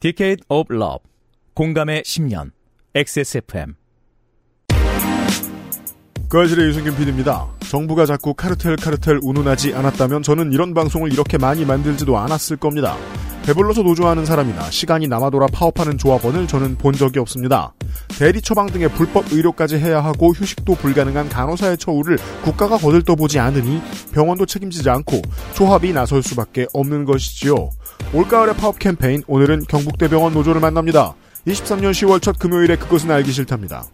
Decade of Love 공감의 10년 XSFM 그아실의 유승균 PD입니다. 정부가 자꾸 카르텔 카르텔 운운하지 않았다면 저는 이런 방송을 이렇게 많이 만들지도 않았을 겁니다. 배불러서 노조하는 사람이나 시간이 남아돌아 파업하는 조합원을 저는 본 적이 없습니다. 대리 처방 등의 불법 의료까지 해야 하고 휴식도 불가능한 간호사의 처우를 국가가 거들떠보지 않으니 병원도 책임지지 않고 조합이 나설 수밖에 없는 것이지요. 올가을의 파업 캠페인 오늘은 경북대병원 노조를 만납니다. 23년 10월 첫 금요일에 그것은 알기 싫답니다.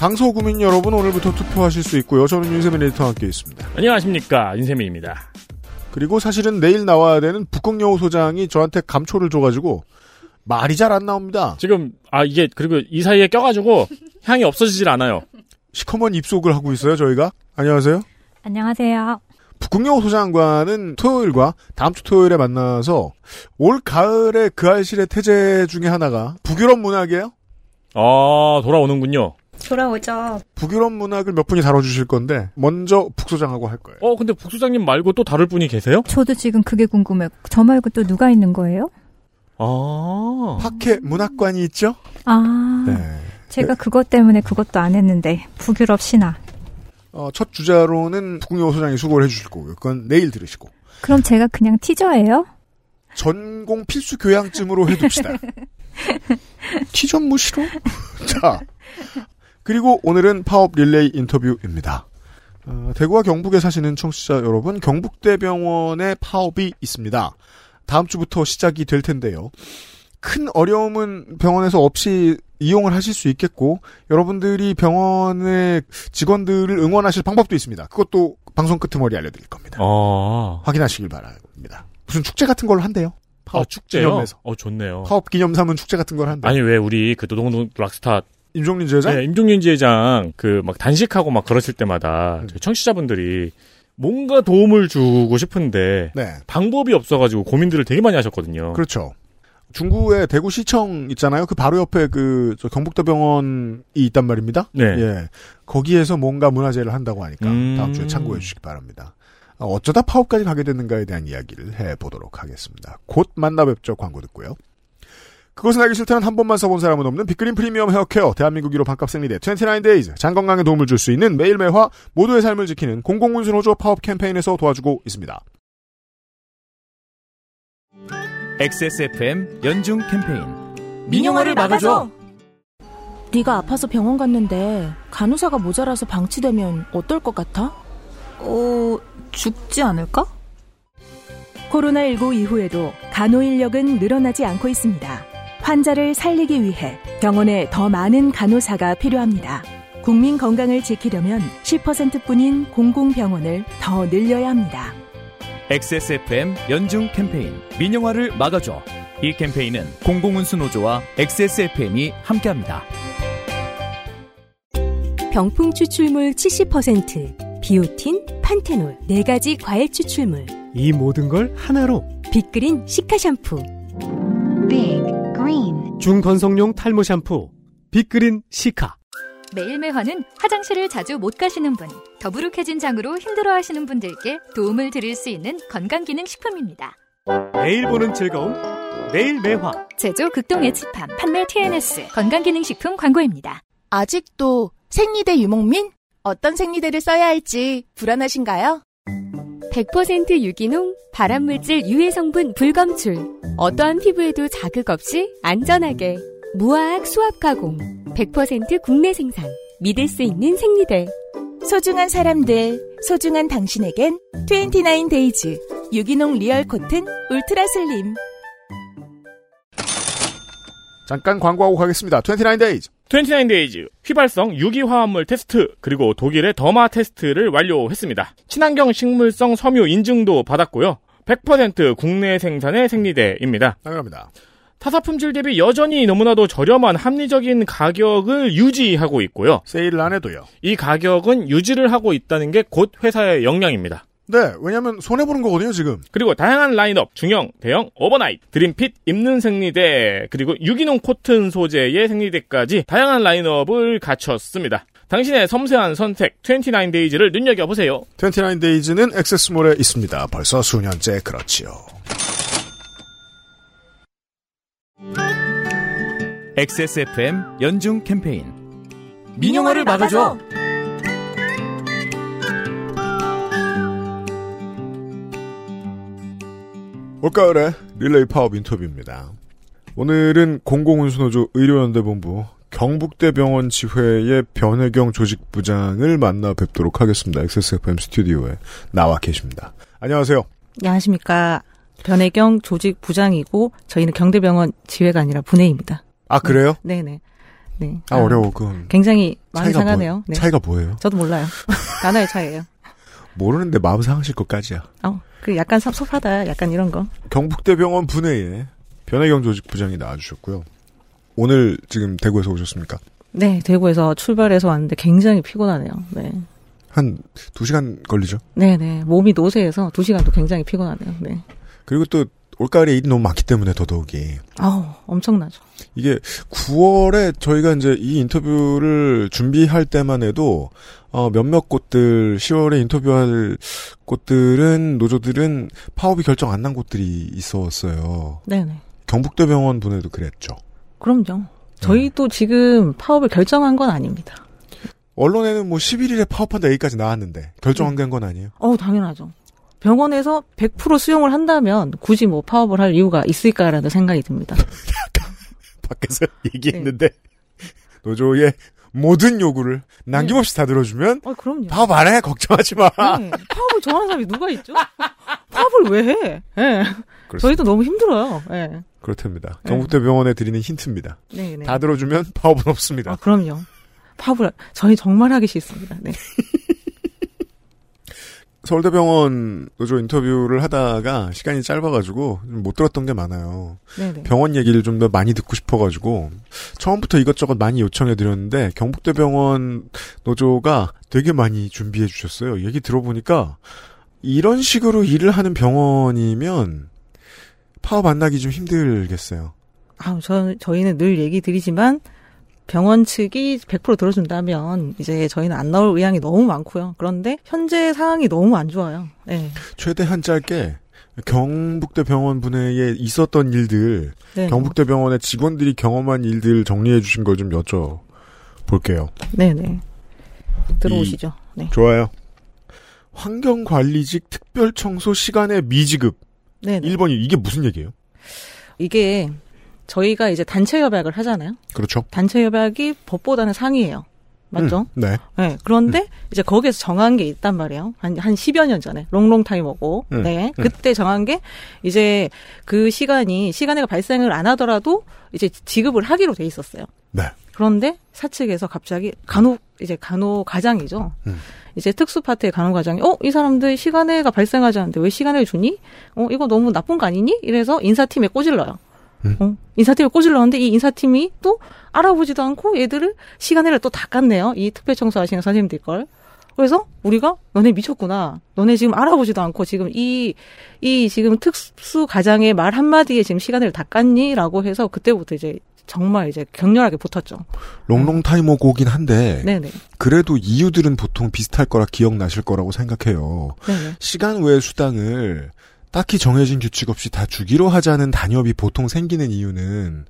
강서구민 여러분 오늘부터 투표하실 수 있고요. 저는 윤세민 에디터와 함께 있습니다. 안녕하십니까 윤세민입니다. 그리고 사실은 내일 나와야 되는 북극여우 소장이 저한테 감초를 줘가지고 말이 잘 안 나옵니다. 지금 아 이게 그리고 이 사이에 껴가지고 향이 없어지질 않아요. 시커먼 입속을 하고 있어요 저희가. 안녕하세요. 안녕하세요. 북극여우 소장과는 토요일과 다음 주 토요일에 만나서 올 가을에 그 알실의 태제 중에 하나가 북유럽 문학이에요. 아 돌아오는군요. 돌아오죠. 북유럽 문학을 몇 분이 다뤄주실 건데 먼저 북소장하고 할 거예요. 어 근데 북수장님 말고 또 다를 분이 계세요? 저도 지금 그게 궁금해요. 저 말고 또 누가 있는 거예요? 아 파케 문학관이 있죠? 아, 네. 제가 그것 때문에 그것도 안 했는데 북유럽 신화. 어, 첫 주자로는 북극여우 소장이 수고를 해주실 거고요. 그건 내일 들으시고. 그럼 제가 그냥 티저예요? 전공 필수 교양쯤으로 해둡시다. 티전 무시로? 자. 그리고 오늘은 파업 릴레이 인터뷰입니다. 어, 대구와 경북에 사시는 청취자 여러분, 경북대병원에 파업이 있습니다. 다음 주부터 시작이 될 텐데요. 큰 어려움은 병원에서 없이 이용을 하실 수 있겠고, 여러분들이 병원의 직원들을 응원하실 방법도 있습니다. 그것도 방송 끄트머리 알려드릴 겁니다. 아, 확인하시길 바랍니다. 무슨 축제 같은 걸로 한대요. 파업 아 축제요? 기념해서. 어 좋네요. 파업 기념 삼은 축제 같은 걸 한대. 아니 왜 우리 그 노동노동 락스타 임종린 지회장? 네, 임종윤 지회장 그 막 단식하고 막 그러실 때마다 음. 청취자분들이 뭔가 도움을 주고 싶은데 네. 방법이 없어가지고 고민들을 되게 많이 하셨거든요. 그렇죠. 중구에 대구시청 있잖아요. 그 바로 옆에 그, 저 경북대병원이 있단 말입니다. 네. 예. 거기에서 뭔가 문화제를 한다고 하니까 음. 다음 주에 참고해 주시기 바랍니다. 어, 어쩌다 파업까지 가게 됐는가에 대한 이야기를 해보도록 하겠습니다. 곧 만나 뵙죠. 광고 듣고요. 그것은 알기 싫다는 한 번만 써본 사람은 없는 빅그린 프리미엄 헤어케어 대한민국 1호 반값 생리대 29데이즈 장건강에 도움을 줄 수 있는 매일 매화 모두의 삶을 지키는 공공운수노조 파업 캠페인에서 도와주고 있습니다. XSFM 연중 캠페인 민영화를 막아줘. 네가 아파서 병원 갔는데 간호사가 모자라서 방치되면 어떨 것 같아? 어, 죽지 않을까? 코로나19 이후에도 간호 인력은 늘어나지 않고 있습니다. 환자를 살리기 위해 병원에 더 많은 간호사가 필요합니다. 국민 건강을 지키려면 10%뿐인 공공병원을 더 늘려야 합니다. XSFM 연중 캠페인 민영화를 막아줘 이 캠페인은 공공운수노조와 XSFM이 함께합니다. 병풍 추출물 70%, 비오틴, 판테놀, 4가지 과일 추출물, 이 모든 걸 하나로 빅그린 시카 샴푸. Big Green 중건성용 탈모 샴푸 빅그린 시카 매일매화는 화장실을 자주 못 가시는 분, 더부룩해진 장으로 힘들어하시는 분들께 도움을 드릴 수 있는 건강기능식품입니다. 매일 보는 즐거움 매일 매화 제조 극동 예치팜 판매 TNS 건강기능식품 광고입니다. 아직도 생리대 유목민? 어떤 생리대를 써야 할지 불안하신가요? 100% 유기농, 발암물질 유해 성분 불검출. 어떠한 피부에도 자극 없이 안전하게. 무화학 수압 가공. 100% 국내 생산. 믿을 수 있는 생리대. 소중한 사람들, 소중한 당신에겐 29데이즈 유기농 리얼 코튼 울트라 슬림. 잠깐 광고하고 가겠습니다. 29days. 29데이즈 휘발성 유기화합물 테스트 그리고 독일의 더마 테스트를 완료했습니다. 친환경 식물성 섬유 인증도 받았고요. 100% 국내 생산의 생리대입니다. 당연합니다. 타사 품질 대비 여전히 너무나도 저렴한 합리적인 가격을 유지하고 있고요. 세일을 안 해도요. 이 가격은 유지를 하고 있다는 게 곧 회사의 역량입니다. 네, 왜냐면 손해 보는 거거든요, 지금. 그리고 다양한 라인업, 중형, 대형, 오버나이트, 드림핏, 입는 생리대, 그리고 유기농 코튼 소재의 생리대까지 다양한 라인업을 갖췄습니다. 당신의 섬세한 선택, 29데이즈를 눈여겨보세요. 29데이즈는 액세스몰에 있습니다. 벌써 수년째 그렇지요. XSFM 연중 캠페인 민영화를 막아줘 올가을의 릴레이 파업 인터뷰입니다. 오늘은 공공운수노조 의료연대본부 경북대병원 지회의 변혜경 조직부장을 만나 뵙도록 하겠습니다. XSFM 스튜디오에 나와 계십니다. 안녕하세요. 안녕하십니까. 변혜경 조직부장이고 저희는 경대병원 지회가 아니라 분회입니다. 아 그래요? 네 네. 네. 아, 어려워 그건. 굉장히 마음이 차이가 상하네요. 뭐, 네. 차이가 뭐예요? 저도 몰라요. 단어의 차이예요. 모르는데 마음 상하실 것까지야. 어, 그 약간 섭섭하다. 약간 이런 거. 경북대병원 분회에 변혜경 조직 부장이 나와주셨고요. 오늘 지금 대구에서 오셨습니까? 네, 대구에서 출발해서 왔는데 굉장히 피곤하네요. 네. 한 두 시간 걸리죠. 네네. 몸이 노쇠해서 두 시간도 굉장히 피곤하네요. 네. 그리고 또 올가을에 일이 너무 많기 때문에 더더욱이 아우, 엄청나죠. 이게 9월에 저희가 이제 이 인터뷰를 준비할 때만 해도 어, 몇몇 곳들 10월에 인터뷰할 곳들은 노조들은 파업이 결정 안 난 곳들이 있었어요. 네네. 경북대병원 분에도 그랬죠. 그럼요. 저희도 지금 파업을 결정한 건 아닙니다. 언론에는 뭐 11일에 파업한다 얘기까지 나왔는데 결정한 건 아니에요. 어우, 당연하죠. 병원에서 100% 수용을 한다면 굳이 뭐 파업을 할 이유가 있을까라는 생각이 듭니다. 밖에서 얘기했는데 노조의 모든 요구를 남김없이 다 들어주면 어, 그럼요. 파업 안 해 걱정하지 마. 네, 파업을 좋아하는 사람이 누가 있죠? 파업을 왜 해? 예. 저희도 너무 힘들어요. 예. 그렇답니다. 네. 경북대병원에 드리는 힌트입니다. 네, 네. 다 들어주면 파업은 없습니다. 아, 그럼요. 파업을 저희 정말 하기 싫습니다. 네. 서울대병원 노조 인터뷰를 하다가 시간이 짧아가지고 못 들었던 게 많아요. 네네. 병원 얘기를 좀 더 많이 듣고 싶어가지고 처음부터 이것저것 많이 요청해드렸는데 경북대병원 노조가 되게 많이 준비해 주셨어요. 얘기 들어보니까 이런 식으로 일을 하는 병원이면 파업 안 나기 좀 힘들겠어요. 아, 저 저희는 늘 얘기 드리지만 병원 측이 100% 들어준다면 이제 저희는 안 나올 의향이 너무 많고요. 그런데 현재 상황이 너무 안 좋아요. 네. 최대한 짧게 경북대 병원 분해에 있었던 일들, 네. 경북대 병원의 직원들이 경험한 일들 정리해 주신 걸 좀 여쭤 볼게요. 네네. 들어오시죠. 네. 좋아요. 환경관리직 특별청소 시간의 미지급. 네네. 1번이 이게 무슨 얘기예요? 이게 저희가 이제 단체 협약을 하잖아요. 그렇죠. 단체 협약이 법보다는 상위예요. 맞죠? 음, 네. 네. 그런데 이제 거기에서 정한 게 있단 말이에요. 한, 한 10여 년 전에. 롱롱 타이머고. 음, 네. 음. 그때 정한 게 이제 그 시간이, 시간에가 발생을 안 하더라도 이제 지급을 하기로 돼 있었어요. 네. 그런데 사측에서 갑자기 간호, 이제 간호 과장이죠. 음. 이제 특수 파트의 간호 과장이, 어, 이 사람들 시간에가 발생하지 않는데 왜 시간을 주니? 어, 이거 너무 나쁜 거 아니니? 이래서 인사팀에 꼬질러요. 음. 어, 인사팀에 꼬질렀는데 이 인사팀이 또 알아보지도 않고 얘들을 시간에를 또 닦았네요. 이 특별 청소하시는 선생님들 걸. 그래서 우리가 너네 미쳤구나. 너네 지금 알아보지도 않고 지금 이, 이 지금 특수 가장의 말 한마디에 지금 시간을 닦았니?라고 해서 그때부터 이제 정말 이제 격렬하게 붙었죠. 롱롱 타이머 고긴 한데 네네. 그래도 이유들은 보통 비슷할 거라 기억나실 거라고 생각해요. 네네. 시간 외 수당을 딱히 정해진 규칙 없이 다 주기로 하자는 단협이 보통 생기는 이유는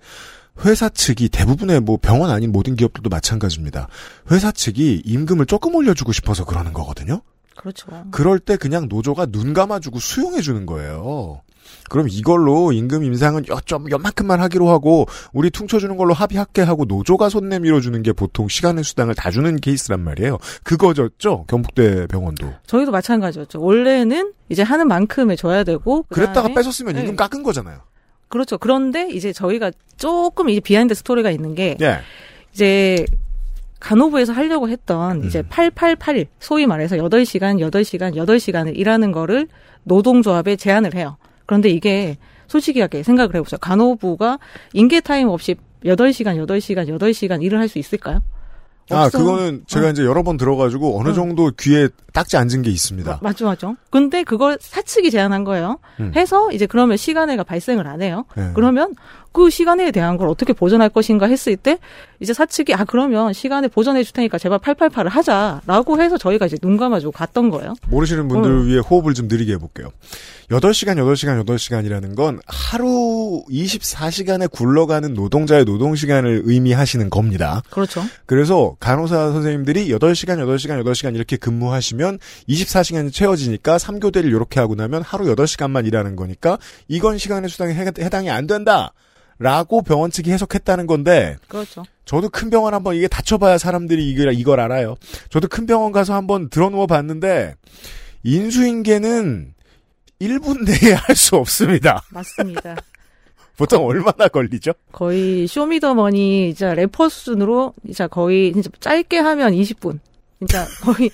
회사 측이 대부분의 뭐 병원 아닌 모든 기업들도 마찬가지입니다. 회사 측이 임금을 조금 올려주고 싶어서 그러는 거거든요. 그렇죠. 그럴 때 그냥 노조가 눈 감아주고 수용해 주는 거예요. 그럼 이걸로 임금 인상은 요, 좀 요만큼만 하기로 하고 우리 퉁쳐주는 걸로 합의할게 하고 노조가 손 내밀어 주는 게 보통 시간외 수당을 다 주는 케이스란 말이에요. 그거였죠 경북대 병원도. 저희도 마찬가지였죠. 원래는 이제 하는 만큼에 줘야 되고 그랬다가 뺏었으면 임금 네. 깎은 거잖아요. 그렇죠. 그런데 이제 저희가 조금 이제 behind story가 있는 게 예. 이제 간호부에서 하려고 했던 음. 이제 8881 소위 말해서 8시간 8시간 8시간을 일하는 거를 노동조합에 제안을 해요. 그런데 이게 솔직하게 생각을 해보죠. 간호부가 인계 타임 없이 8시간 8시간 8시간 일을 할 수 있을까요? 아, 없어요. 그거는 제가 어. 이제 여러 번 들어가지고 어느 응. 정도 귀에 딱지 앉은 게 있습니다. 맞죠, 맞죠. 근데 그걸 사측이 제안한 거예요. 음. 해서 이제 그러면 시간회가 발생을 안 해요. 네. 그러면 그 시간회에 대한 걸 어떻게 보전할 것인가 했을 때 이제 사측이 아 그러면 시간에 보전해 줄 테니까 제발 888을 하자라고 해서 저희가 이제 눈 감아주고 갔던 거예요. 모르시는 분들을 어. 위해 호흡을 좀 느리게 해볼게요. 8시간, 8시간, 8시간이라는 건 하루 24시간에 굴러가는 노동자의 노동시간을 의미하시는 겁니다. 그렇죠. 그래서 간호사 선생님들이 8시간, 8시간, 8시간 이렇게 근무하시면 24시간이 채워지니까 3교대를 이렇게 하고 나면 하루 8시간만 일하는 거니까 이건 시간의 수당에 해- 해당이 안 된다! 라고 병원 측이 해석했다는 건데 그렇죠. 저도 큰 병원 한번 이게 다쳐봐야 사람들이 이걸, 이걸 알아요. 저도 큰 병원 가서 한번 들어누워 봤는데 인수인계는 1분 내에 할 수 없습니다. 맞습니다. 보통 얼마나 걸리죠? 거의 쇼미더머니 진짜 래퍼 수준으로 진짜 거의 진짜 짧게 하면 20분. 진짜 거의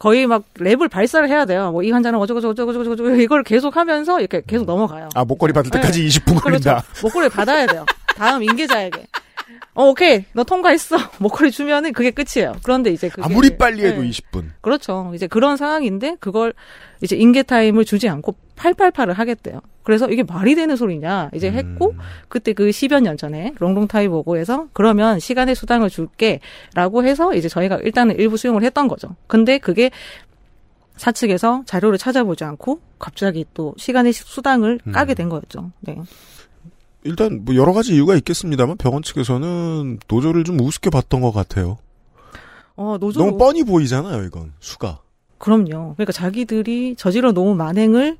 거의 막 랩을 발사를 해야 돼요. 뭐 이 환자는 어쩌고 저쩌고 저쩌고 저쩌고 이걸 계속 하면서 이렇게 계속 넘어가요. 아 목걸이 받을 때까지 네. 20분 걸린다. 그렇죠. 목걸이 받아야 돼요. 다음 인계자에게. 어, 오케이. 너 통과했어. 목걸이 주면은 그게 끝이에요. 그런데 이제 그게 아무리 빨리 해도 네. 20분. 그렇죠. 이제 그런 상황인데 그걸 이제 인계 타임을 주지 않고 888을 하겠대요. 그래서 이게 말이 되는 소리냐 이제 했고 그때 그 10여 년 전에 long long time ago에서 그러면 시간외 수당을 줄게라고 해서 이제 저희가 일단은 일부 수용을 했던 거죠. 근데 그게 사측에서 자료를 찾아보지 않고 갑자기 또 시간외 수당을 음. 까게 된 거였죠. 네. 일단 뭐 여러 가지 이유가 있겠습니다만 병원 측에서는 노조를 좀 우습게 봤던 것 같아요. 어, 노조 너무 뻔히 보이잖아요, 이건 수가. 그럼요. 그러니까 자기들이 저질러 놓은 만행을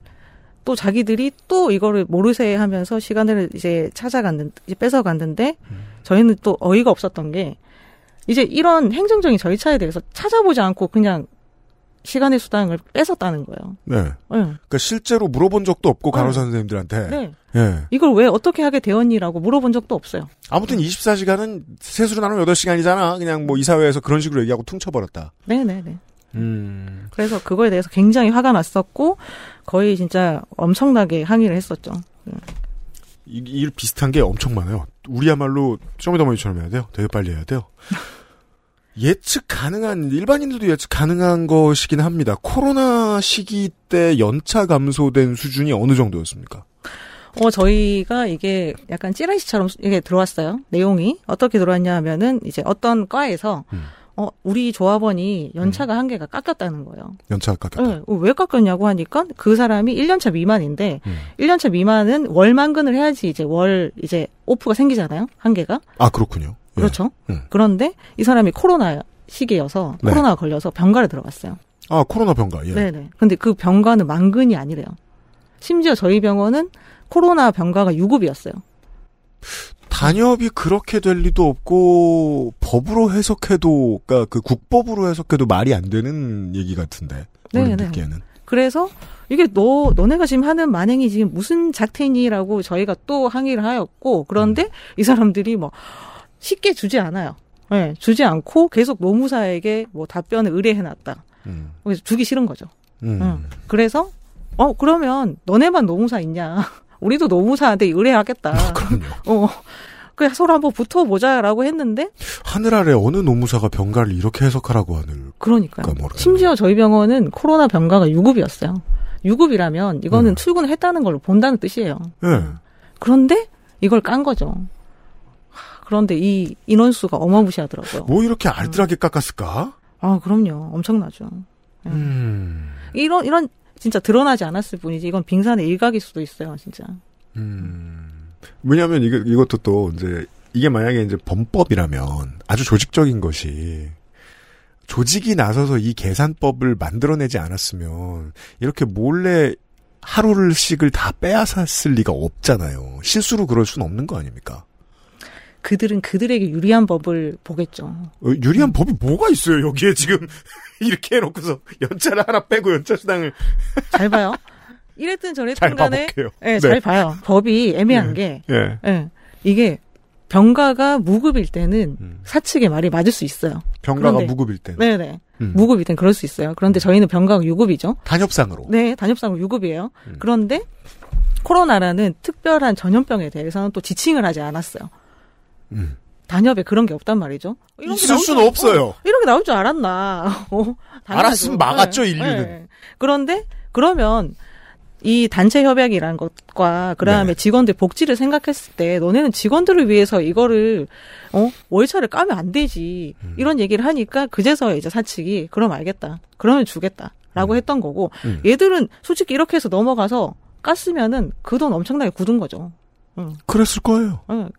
또 자기들이 또 이거를 모르쇠 하면서 시간을 이제 찾아갔는, 이제 뺏어갔는데, 저희는 또 어이가 없었던 게, 이제 이런 행정적인 절차에 대해서 찾아보지 않고 그냥 시간의 수당을 뺏었다는 거예요. 네. 네. 그러니까 실제로 물어본 적도 없고 간호사 네. 선생님들한테. 네. 예. 이걸 왜 어떻게 하게 되었니라고 물어본 적도 없어요. 아무튼 24시간은 세수로 나누면 8시간이잖아. 그냥 뭐 이사회에서 그런 식으로 얘기하고 퉁쳐버렸다. 네네네. 음. 그래서 그거에 대해서 굉장히 화가 났었고, 거의 진짜 엄청나게 항의를 했었죠. 이, 이 비슷한 게 엄청 많아요. 우리야말로 쇼미더머니처럼 해야 돼요. 되게 빨리 해야 돼요. 예측 가능한 일반인들도 예측 가능한 것이긴 합니다. 코로나 시기 때 연차 감소된 수준이 어느 정도였습니까? 어, 저희가 이게 약간 찌라시처럼 이게 들어왔어요. 내용이. 어떻게 들어왔냐 하면은 이제 어떤 과에서 음. 어, 우리 조합원이 연차가 한 개가 깎였다는 거예요. 연차가 깎였다. 네, 어, 왜 깎였냐고 하니까 그 사람이 1년차 미만인데 음. 1년차 미만은 월 만근을 해야지 이제 월 이제 오프가 생기잖아요. 한 개가. 아 그렇군요. 예. 그렇죠. 음. 그런데 이 사람이 코로나 시기여서 네. 코로나가 걸려서 병가를 들어갔어요. 아 코로나 병가. 예. 네 네. 근데 그 병가는 만근이 아니래요. 심지어 저희 병원은 코로나 병가가 유급이었어요. 단협이 그렇게 될 리도 없고 법으로 해석해도 그러니까 그 국법으로 해석해도 말이 안 되는 얘기 같은데. 네, 네. 듣기에는. 그래서 이게 너 너네가 지금 하는 만행이 지금 무슨 작태니라고 저희가 또 항의를 하였고 그런데 음. 이 사람들이 뭐 쉽게 주지 않아요. 네, 주지 않고 계속 노무사에게 뭐 답변을 의뢰해놨다. 음. 그래서 주기 싫은 거죠. 음. 응. 그래서 어 그러면 너네만 노무사 있냐? 우리도 노무사한테 의뢰하겠다. 그럼요. 어. 그 서로 한번 붙어보자라고 했는데 하늘 아래 어느 노무사가 병가를 이렇게 해석하라고 하늘. 그러니까요. 그러니까. 심지어 저희 병원은 코로나 병가가 유급이었어요. 유급이라면 이거는 음. 출근을 했다는 걸로 본다는 뜻이에요. 예. 그런데 이걸 깐 거죠. 하, 그런데 이 인원수가 어마무시하더라고요. 뭐 이렇게 알뜰하게 깎았을까? 아, 그럼요. 엄청나죠. 네. 음. 이런 이런 진짜 드러나지 않았을 뿐이지 이건 빙산의 일각일 수도 있어요, 진짜. 음. 왜냐하면 이거 이것도 또 이제 이게 만약에 이제 범법이라면 아주 조직적인 것이 조직이 나서서 이 계산법을 만들어내지 않았으면 이렇게 몰래 하루를씩을 다 빼앗았을 리가 없잖아요. 실수로 그럴 수는 없는 거 아닙니까? 그들은 그들에게 유리한 법을 보겠죠. 어, 유리한 법이 뭐가 있어요 여기에 지금 이렇게 해놓고서 연차를 하나 빼고 연차 수당을 잘 봐요. 이랬든 저랬든 잘 간에 봐볼게요. 네, 네. 잘 봐요. 법이 애매한 게 예. 예. 이게 병가가 무급일 때는 음. 사측의 말이 맞을 수 있어요. 병가가 그런데- 무급일 때 네네. 음. 무급일 땐 그럴 수 있어요. 그런데 저희는 병가가 유급이죠. 단협상으로 네, 단협상으로 유급이에요. 음. 그런데 코로나라는 특별한 전염병에 대해서는 또 지칭을 하지 않았어요. 음. 단협에 그런 게 없단 말이죠. 이런 게 있을 나올 수는 줄- 없어요. 어, 이런 게 나올 줄 알았나. 어. 알았으면 막았죠, 네, 인류는. 네. 그런데 그러면 이 단체 협약이라는 것과 그다음에 네. 직원들 복지를 생각했을 때 너네는 직원들을 위해서 이거를 어 월차를 까면 안 되지 음. 이런 얘기를 하니까 그제서야 이제 사측이 그럼 알겠다 그러면 주겠다라고 했던 거고 음. 얘들은 솔직히 이렇게 해서 넘어가서 깠으면은 그 돈 엄청나게 굳은 거죠. 응. 그랬을 거예요. 응.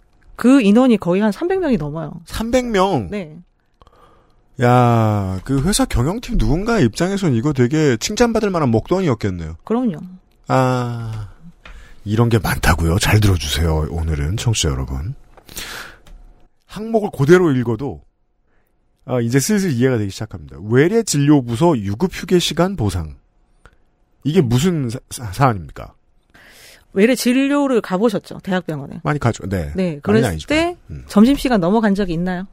그 인원이 거의 한 300명이 넘어요. 300명. 네. 야, 그 회사 경영팀 누군가의 입장에선 이거 되게 칭찬받을 만한 목돈이었겠네요. 그럼요. 아, 이런 게 많다고요. 잘 들어주세요. 오늘은 청취자 여러분. 항목을 그대로 읽어도 아, 이제 슬슬 이해가 되기 시작합니다. 외래 진료부서 유급 휴게 시간 보상. 이게 무슨 사, 사- 사안입니까? 외래 진료를 가보셨죠 대학병원에. 많이 가죠. 네. 네. 그랬을. 때 음. 점심시간 넘어간 적이 있나요?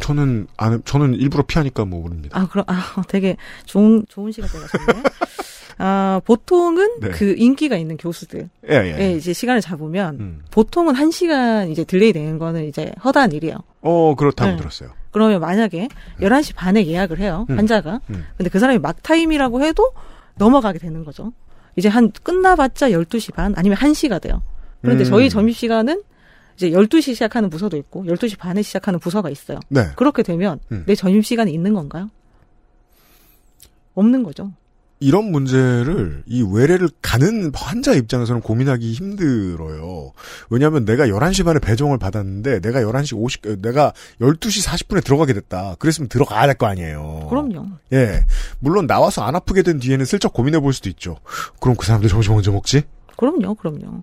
저는 안, 저는 일부러 피하니까 뭐 모릅니다. 아, 그럼, 아, 되게 좋은, 좋은 시간대 가셨네. 아, 보통은 네. 그 인기가 있는 교수들. 예, 예. 예, 이제 시간을 잡으면, 음. 보통은 한 시간 이제 delay 되는 거는 이제 허다한 일이에요. 어, 그렇다고 네. 들었어요. 그러면 만약에 11시 반에 예약을 해요. 음. 환자가. 음. 근데 그 사람이 막 타임이라고 해도 넘어가게 되는 거죠. 이제 한 끝나봤자 12시 반 아니면 1시가 돼요. 그런데 음. 저희 점심시간은 이제 12시 시작하는 부서도 있고 12시 반에 시작하는 부서가 있어요. 네. 그렇게 되면 음. 내 점심시간이 있는 건가요? 없는 거죠. 이런 문제를 이 외래를 가는 환자 입장에서는 고민하기 힘들어요. 왜냐하면 내가 11시 반에 배정을 받았는데 내가 11시 50 어, 내가 12시 40분에 들어가게 됐다. 그랬으면 들어가야 될 거 아니에요. 그럼요. 예. 물론 나와서 안 아프게 된 뒤에는 슬쩍 고민해 볼 수도 있죠. 그럼 그 사람들 점심 언제 먹지? 그럼요, 그럼요.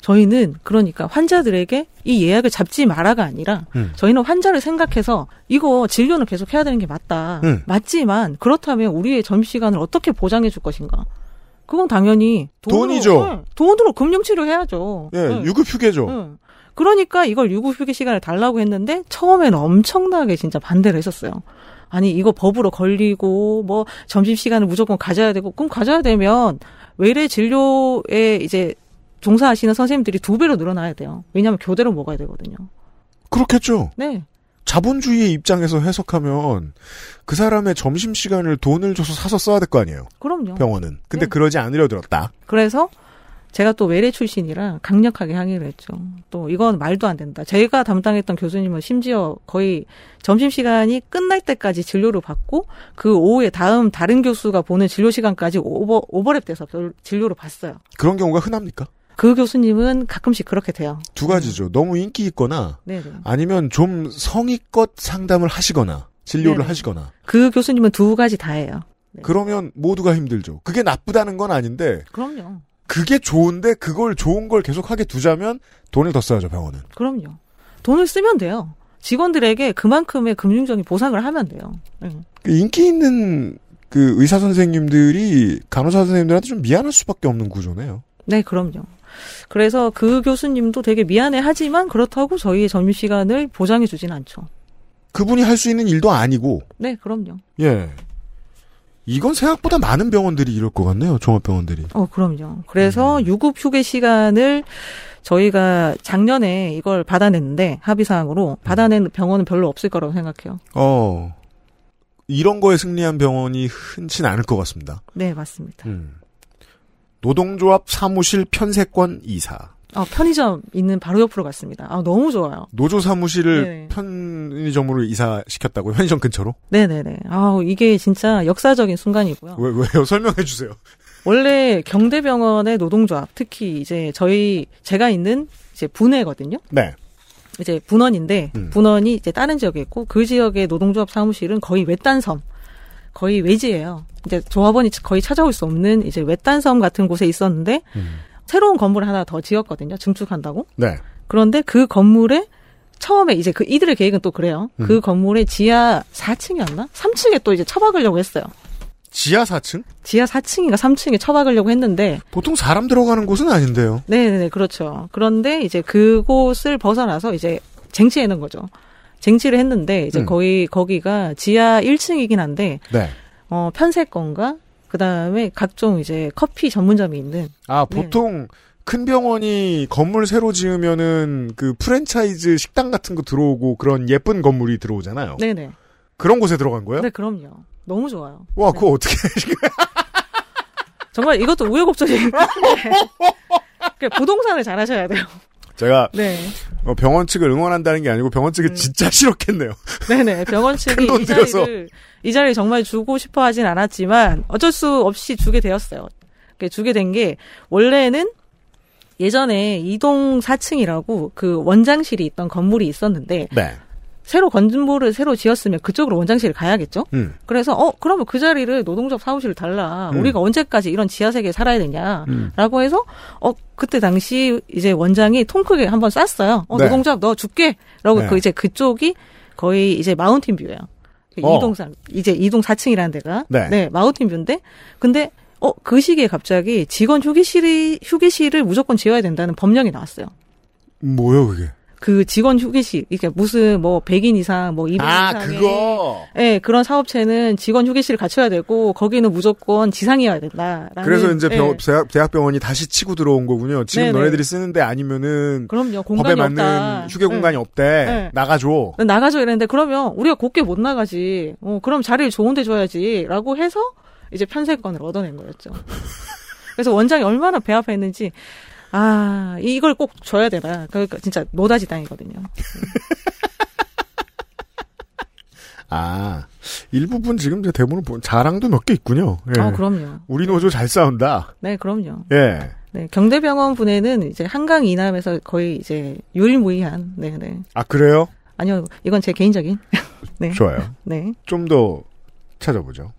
저희는 그러니까 환자들에게 이 예약을 잡지 마라가 아니라 음. 저희는 환자를 생각해서 이거 진료는 계속 해야 되는 게 맞다. 음. 맞지만 그렇다면 우리의 점심시간을 어떻게 보장해 줄 것인가? 그건 당연히 돈으로, 돈이죠. 네, 돈으로 금융치료 해야죠. 예, 네. 유급 휴게죠. 네. 그러니까 이걸 유급 휴게 시간을 달라고 했는데 처음에는 엄청나게 진짜 반대를 했었어요. 아니 이거 법으로 걸리고 뭐 점심 시간을 무조건 가져야 되고 그럼 가져야 되면 외래 진료에 이제 종사하시는 선생님들이 두 배로 늘어나야 돼요. 왜냐하면 교대로 먹어야 되거든요. 그렇겠죠. 네. 자본주의의 입장에서 해석하면 그 사람의 점심 시간을 돈을 줘서 사서 써야 될 거 아니에요. 그럼요. 병원은. 근데 네. 그러지 않으려 들었다. 그래서 제가 또 외래 출신이라 강력하게 항의를 했죠. 또 이건 말도 안 된다. 제가 담당했던 교수님은 심지어 거의 점심시간이 끝날 때까지 진료를 받고 그 오후에 다음 다른 교수가 보는 진료 시간까지 오버, 오버랩돼서 별- 진료를 봤어요. 그런 경우가 흔합니까? 그 교수님은 가끔씩 그렇게 돼요. 두 가지죠. 너무 인기 있거나 네네. 아니면 좀 성의껏 상담을 하시거나 진료를 네네. 하시거나 그 교수님은 두 가지 다예요. 네. 그러면 모두가 힘들죠. 그게 나쁘다는 건 아닌데 그럼요. 그게 좋은데 그걸 좋은 걸 계속 하게 두자면 돈을 더 써야죠 병원은. 그럼요. 돈을 쓰면 돼요. 직원들에게 그만큼의 금융적인 보상을 하면 돼요. 네. 그 인기 있는 그 의사 선생님들이 간호사 선생님들한테 좀 미안할 수밖에 없는 구조네요. 네, 그럼요. 그래서 그 교수님도 되게 미안해 하지만 그렇다고 저희의 점심 시간을 보장해 주진 않죠. 그분이 할 수 있는 일도 아니고 네, 그럼요. 예. 이건 생각보다 많은 병원들이 이럴 것 같네요. 종합병원들이. 어, 그럼요. 그래서 유급 휴게 시간을 저희가 작년에 이걸 받아냈는데 합의 사항으로 받아낸 병원은 별로 없을 거라고 생각해요. 어. 이런 거에 승리한 병원이 흔치 않을 것 같습니다. 네, 맞습니다. 음. 노동조합 사무실 편세권 이사. 아, 편의점 있는 바로 옆으로 갔습니다. 아, 너무 좋아요. 노조 사무실을 네네. 편의점으로 이사시켰다고요? 편의점 근처로? 네네네. 아, 이게 진짜 역사적인 순간이고요. 왜, 왜요? 설명해 주세요. 원래 경대병원의 노동조합, 특히 이제 저희, 제가 있는 이제 분해거든요. 네. 이제 분원인데, 음. 분원이 이제 다른 지역에 있고, 그 지역의 노동조합 사무실은 거의 외딴 섬, 거의 외지예요. 이제 조합원이 거의 찾아올 수 없는 이제 외딴 섬 같은 곳에 있었는데, 음. 새로운 건물을 하나 더 지었거든요. 증축한다고. 네. 그런데 그 건물에 처음에 이제 그 이들의 계획은 또 그래요. 음. 그 건물에 지하 4층이었나? 3층에 또 이제 처박으려고 했어요. 지하 4층? 지하 4층인가 3층에 처박으려고 했는데 보통 사람 들어가는 곳은 아닌데요. 네네네 그렇죠. 그런데 이제 그곳을 벗어나서 이제 쟁취해놓은 거죠. 쟁취를 했는데 이제 음. 거의 거기가 지하 1층이긴 한데 네. 어 편세권과 그 다음에 각종 이제 커피 전문점이 있는 아, 네. 보통 큰 병원이 건물 새로 지으면은 그 프랜차이즈 식당 같은 거 들어오고 그런 예쁜 건물이 들어오잖아요. 네네. 그런 곳에 들어간 거예요? 네, 그럼요. 너무 좋아요. 와, 그거 어떻게 정말 이것도 우여곡절이. 네. 부동산을 잘 하셔야 돼요. 제가 네. 어, 병원 측을 응원한다는 게 아니고 병원 측이 진짜 싫었겠네요. 네네. 병원 측이 이. 자리를, 이 자리를 정말 주고 싶어 하진 않았지만 어쩔 수 없이 주게 되었어요. 주게 된 게 원래는 예전에 이동 4층이라고 그 원장실이 있던 건물이 있었는데 네. 새로 건물을 새로 지었으면 그쪽으로 원장실을 가야겠죠? 음. 그래서 어 그러면 그 자리를 노동조합 사무실을 달라. 음. 우리가 언제까지 이런 지하 세계에 살아야 되냐라고 음. 해서 어 그때 당시 이제 원장이 통 크게 한번 쐈어요. 어 네. 노동조합 너 줄게라고 네. 그 이제 그쪽이 거의 이제 mountain view예요. 그 어. 이동 사 이제 이동 4층이라는 데가 네. mountain view인데 근데 어 그 시기에 갑자기 직원 휴게실이 휴게실을 무조건 지어야 된다는 법령이 나왔어요. 뭐요, 그게? 그 직원 휴게실 이게 무슨 뭐 100인 이상 뭐 200인 아, 이상의 그거. 예, 그런 사업체는 직원 휴게실을 갖춰야 되고 거기는 무조건 지상이어야 된다. 그래서 이제 병, 예. 대학, 대학병원이 다시 치고 들어온 거군요. 지금 네네. 너네들이 쓰는데 아니면은 그럼요. 법에 공간이 맞는 없다. 휴게 공간이 예. 없대. 네. 나가줘. 나가죠 이랬는데 그러면 우리가 곱게 못 나가지. 어, 그럼 자리를 좋은데 줘야지라고 해서 이제 편세권을 얻어낸 거였죠. 그래서 원장이 얼마나 배 아파했는지 아 이걸 꼭 줘야 되나. 그러니까 진짜 노다지 당이거든요. 아, 일부분 지금 제 대본을 보면 자랑도 몇 개 있군요. 예. 아 그럼요. 우리 노조 잘 싸운다. 네 그럼요. 예. 네 경대병원 분에는 이제 한강 이남에서 거의 이제 유일무이한 네 네. 아, 그래요? 아니요 이건 제 개인적인. 네. 좋아요. 네. 좀 더 찾아보죠.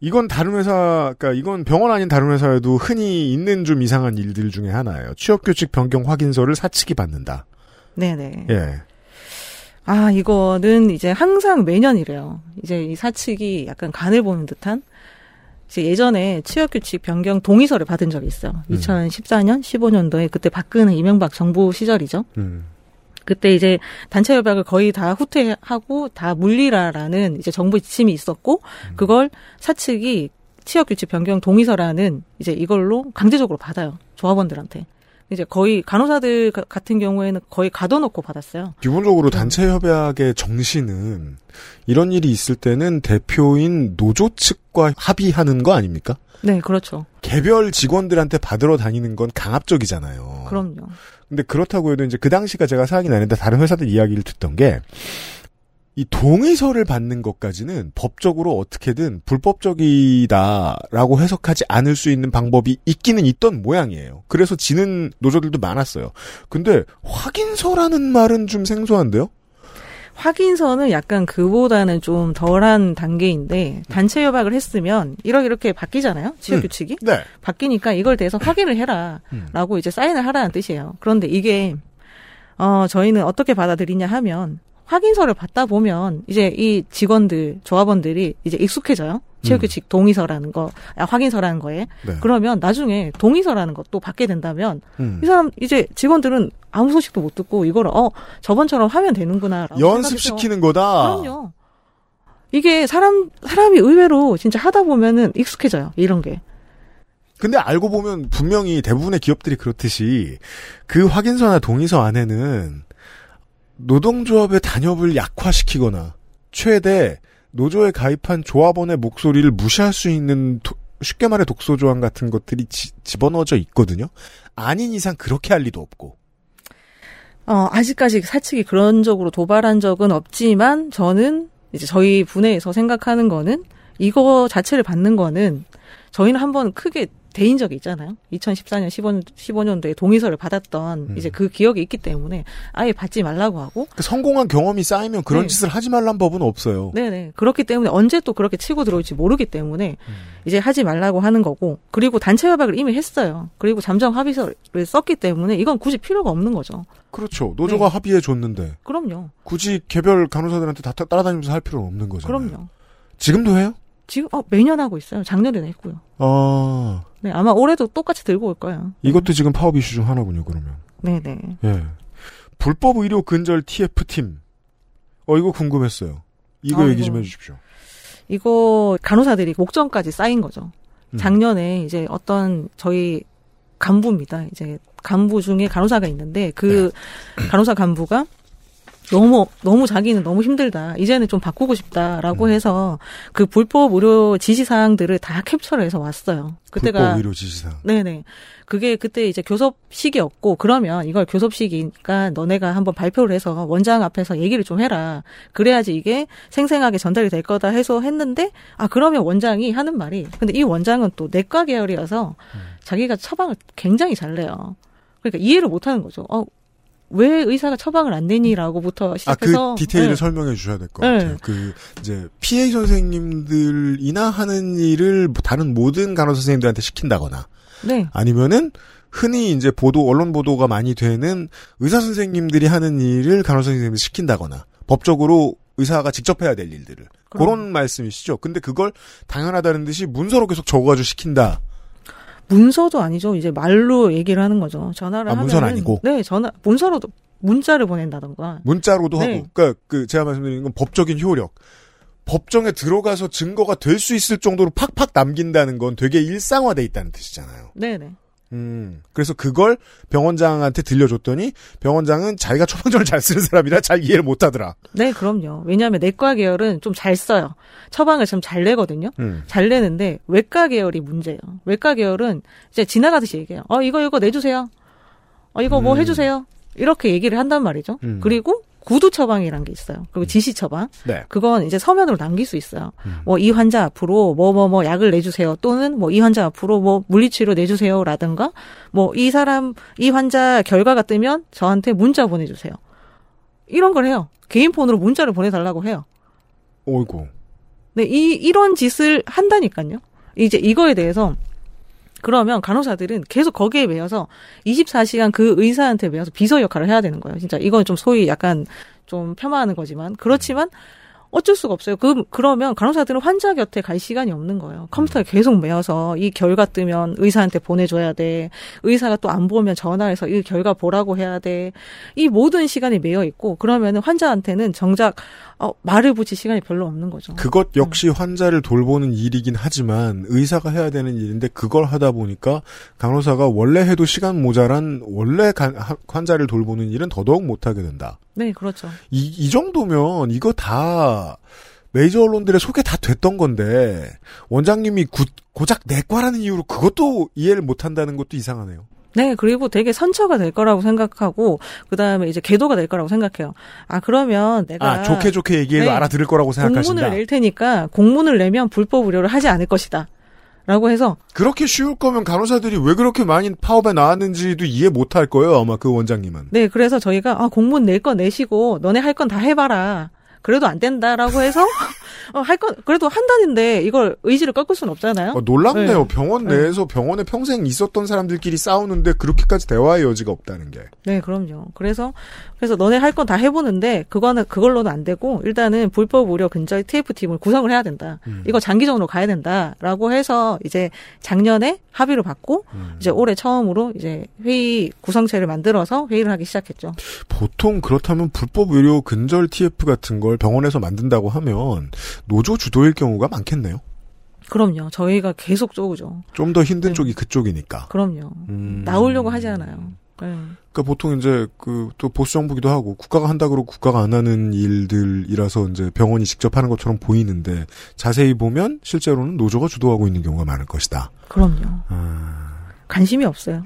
이건 다른 회사, 그러니까 이건 병원 아닌 다른 회사에도 흔히 있는 좀 이상한 일들 중에 하나예요. 취업규칙 변경 확인서를 사측이 받는다. 네네. 예. 아, 이거는 이제 항상 매년 이래요. 이제 이 사측이 약간 간을 보는 듯한 이제 예전에 취업규칙 변경 동의서를 받은 적이 있어요. 음. 2014년, 15년도에 그때 박근혜 이명박 정부 시절이죠. 음. 그때 이제 단체 협약을 거의 다 후퇴하고 다 물리라라는 이제 정부 지침이 있었고 음. 그걸 사측이 취업 규칙 변경 동의서라는 이제 이걸로 강제적으로 받아요. 조합원들한테. 이제 거의 간호사들 가- 같은 경우에는 거의 가둬놓고 받았어요. 기본적으로 단체 협약의 정신은 이런 일이 있을 때는 대표인 노조 측과 합의하는 거 아닙니까? 네, 그렇죠. 개별 직원들한테 받으러 다니는 건 강압적이잖아요. 그럼요. 근데 그렇다고 해도 이제 그 당시가 제가 생각이 나는데 다른 회사들 이야기를 듣던 게 이 동의서를 받는 것까지는 법적으로 어떻게든 불법적이다라고 해석하지 않을 수 있는 방법이 있기는 있던 모양이에요. 그래서 지는 노조들도 많았어요. 근데 확인서라는 말은 좀 생소한데요? 확인서는 약간 그보다는 좀 덜한 단계인데 단체 협약을 했으면 이렇게 이렇게 바뀌잖아요. 취업 음. 규칙이 네. 바뀌니까 이걸 대해서 확인을 해라라고 이제 사인을 하라는 뜻이에요. 그런데 이게 어 저희는 어떻게 받아들이냐 하면 확인서를 받다 보면 이제 이 직원들 조합원들이 이제 익숙해져요. 취업 규칙 동의서라는 거, 아, 확인서라는 거에. 네. 그러면 나중에 동의서라는 것도 받게 된다면 음. 이 사람 이제 직원들은 아무 소식도 못 듣고 이거를 어 저번처럼 하면 되는구나. 연습시키는 거다. 그럼요. 이게 사람 사람이 의외로 진짜 하다 보면은 익숙해져요. 이런 게. 근데 알고 보면 분명히 대부분의 기업들이 그렇듯이 그 확인서나 동의서 안에는 노동조합의 단협을 약화시키거나 최대 노조에 가입한 조합원의 목소리를 무시할 수 있는 도- 쉽게 말해 독소 조항 같은 것들이 지- 집어넣어져 있거든요. 아닌 이상 그렇게 할 리도 없고. 어, 아직까지 사측이 그런 적으로 도발한 적은 없지만 저는 이제 저희 분해에서 생각하는 거는 이거 자체를 받는 거는 저희는 한번 크게 대인 적이 있잖아요. 2014년 15, 15년도에 동의서를 받았던 이제 그 기억이 있기 때문에 아예 받지 말라고 하고 그 성공한 경험이 쌓이면 그런 네. 짓을 하지 말란 법은 없어요. 네네. 그렇기 때문에 언제 또 그렇게 치고 들어올지 모르기 때문에 이제 하지 말라고 하는 거고 그리고 단체 협약을 이미 했어요. 그리고 잠정 합의서를 썼기 때문에 이건 굳이 필요가 없는 거죠. 그렇죠. 노조가 네. 합의해 줬는데 그럼요. 굳이 개별 간호사들한테 다 따- 따라다니면서 할 필요는 없는 거잖아요. 그럼요. 지금도 해요? 지금 어, 매년 하고 있어요. 작년에는 했고요. 아 네, 아마 올해도 똑같이 들고 올 거예요. 이것도 지금 파업 이슈 중 하나군요. 그러면. 네네. 예. 불법 의료 근절 TF팀. 어, 이거 궁금했어요. 이거 아, 얘기 좀 이거. 해주십시오. 이거 간호사들이 목전까지 쌓인 거죠. 음. 작년에 이제 어떤 저희 간부입니다. 이제 간부 중에 간호사가 있는데 그 간호사 간부가 너무 너무 자기는 너무 힘들다. 이제는 좀 바꾸고 싶다라고 음. 해서 그 불법 의료 지시 사항들을 다 캡처를 해서 왔어요. 그때가 불법 의료 지시사. 네네. 그게 그때 이제 교섭식이었고 그러면 이걸 교섭식이니까 너네가 한번 발표를 해서 원장 앞에서 얘기를 좀 해라. 그래야지 이게 생생하게 전달이 될 거다 해서 했는데 아 그러면 원장이 하는 말이 근데 이 원장은 또 내과 계열이어서 자기가 처방을 굉장히 잘 내요. 그러니까 이해를 못 하는 거죠. 어, 왜 의사가 처방을 안 내니라고부터 아, 시작해서 그 디테일을 네. 설명해 주셔야 될것 네. 같아요. 그, 이제, PA 선생님들이나 하는 일을 다른 모든 간호사 선생님들한테 시킨다거나, 네. 아니면은, 흔히 이제 보도, 언론 보도가 많이 되는 의사 선생님들이 하는 일을 간호사 선생님이 시킨다거나, 법적으로 의사가 직접 해야 될 일들을. 그런 말씀이시죠. 근데 그걸 당연하다는 듯이 문서로 계속 적어가지고 시킨다. 문서도 아니죠. 이제 말로 얘기를 하는 거죠. 전화를 아, 하면 문서는 아니고? 네, 전화 문서로도 문자를 보낸다던가. 문자로도 네. 하고, 그니까, 그, 제가 말씀드리는 건 법적인 효력. 법정에 들어가서 증거가 될 수 있을 정도로 팍팍 남긴다는 건 되게 일상화돼 있다는 뜻이잖아요. 네, 네. 음, 그래서 그걸 병원장한테 들려줬더니 병원장은 자기가 처방전을 잘 쓰는 사람이라 잘 이해를 못 하더라. 네, 그럼요. 왜냐하면 내과 계열은 좀 잘 써요. 처방을 좀잘 내거든요. 음. 잘 내는데 외과 계열이 문제예요. 외과 계열은 이제 지나가듯이 얘기해요. 어, 이거 이거 내주세요. 어, 이거 뭐 음. 해주세요. 이렇게 얘기를 한단 말이죠. 음. 그리고 구두 처방이란 게 있어요. 그리고 지시 처방. 네. 그건 이제 서면으로 남길 수 있어요. 음. 뭐이 환자 앞으로 뭐 뭐 뭐 약을 내주세요. 또는 뭐 이 환자 앞으로 뭐 물리치료 내주세요라든가 뭐 이 사람 이 환자 결과가 뜨면 저한테 문자 보내주세요. 이런 걸 해요. 개인 폰으로 문자를 보내달라고 해요. 오이고. 네, 이 이런 짓을 한다니까요. 이제 이거에 대해서 그러면 간호사들은 계속 거기에 매여서 24시간 그 의사한테 매여서 비서 역할을 해야 되는 거예요. 진짜 이건 좀 소위 약간 좀 폄하하는 거지만 그렇지만 어쩔 수가 없어요. 그 그러면 간호사들은 환자 곁에 갈 시간이 없는 거예요. 컴퓨터에 계속 매여서 이 결과 뜨면 의사한테 보내줘야 돼. 의사가 또 안 보면 전화해서 이 결과 보라고 해야 돼. 이 모든 시간이 매여 있고 그러면은 환자한테는 정작 어, 말을 붙일 시간이 별로 없는 거죠. 그것 역시 환자를 돌보는 일이긴 하지만 의사가 해야 되는 일인데 그걸 하다 보니까 간호사가 원래 해도 시간 모자란 원래 간- 하- 환자를 돌보는 일은 더더욱 못하게 된다. 네, 그렇죠. 이, 이 정도면 이거 다 메이저 언론들의 소개 다 됐던 건데 원장님이 구- 고작 내과라는 이유로 그것도 이해를 못한다는 것도 이상하네요. 네, 그리고 되게 선처가 될 거라고 생각하고 그 다음에 이제 계도가 될 거라고 생각해요. 아, 그러면 내가 아 좋게 좋게 얘기해도 네. 알아들을 거라고 생각하신다. 공문을 낼 테니까 공문을 내면 불법 의료를 하지 않을 것이다. 라고 해서 그렇게 쉬울 거면 간호사들이 왜 그렇게 많이 파업에 나왔는지도 이해 못할 거예요 아마 그 원장님은. 네, 그래서 저희가 아, 공문 낼 거 내시고 너네 할 건 다 해봐라. 그래도 안 된다라고 해서 어, 할건 그래도 한다는데 이걸 의지를 꺾을 수는 없잖아요. 어, 놀랍네요. 네. 병원 네. 내에서 병원에 평생 있었던 사람들끼리 싸우는데 그렇게까지 대화의 여지가 없다는 게. 네, 그럼요. 그래서 그래서 너네 할 건 다 해보는데 그거는 그걸로는 안 되고 일단은 불법 의료 근절 TF 팀을 구성을 해야 된다. 음. 이거 장기적으로 가야 된다라고 해서 이제 작년에 합의를 받고 음. 이제 올해 처음으로 이제 회의 구성체를 만들어서 회의를 하기 시작했죠. 보통 그렇다면 불법 의료 근절 TF 같은 걸 병원에서 만든다고 하면 노조 주도일 경우가 많겠네요. 그럼요. 저희가 계속 쪼우죠. 좀 더 힘든 네. 쪽이 그쪽이니까. 그럼요. 음. 나오려고 하지 않아요. 네. 그러니까 보통 이제 그 또 보수 정부기도 하고 국가가 한다 그러고 국가가 안 하는 일들이라서 이제 병원이 직접 하는 것처럼 보이는데 자세히 보면 실제로는 노조가 주도하고 있는 경우가 많을 것이다. 그럼요. 아, 관심이 없어요.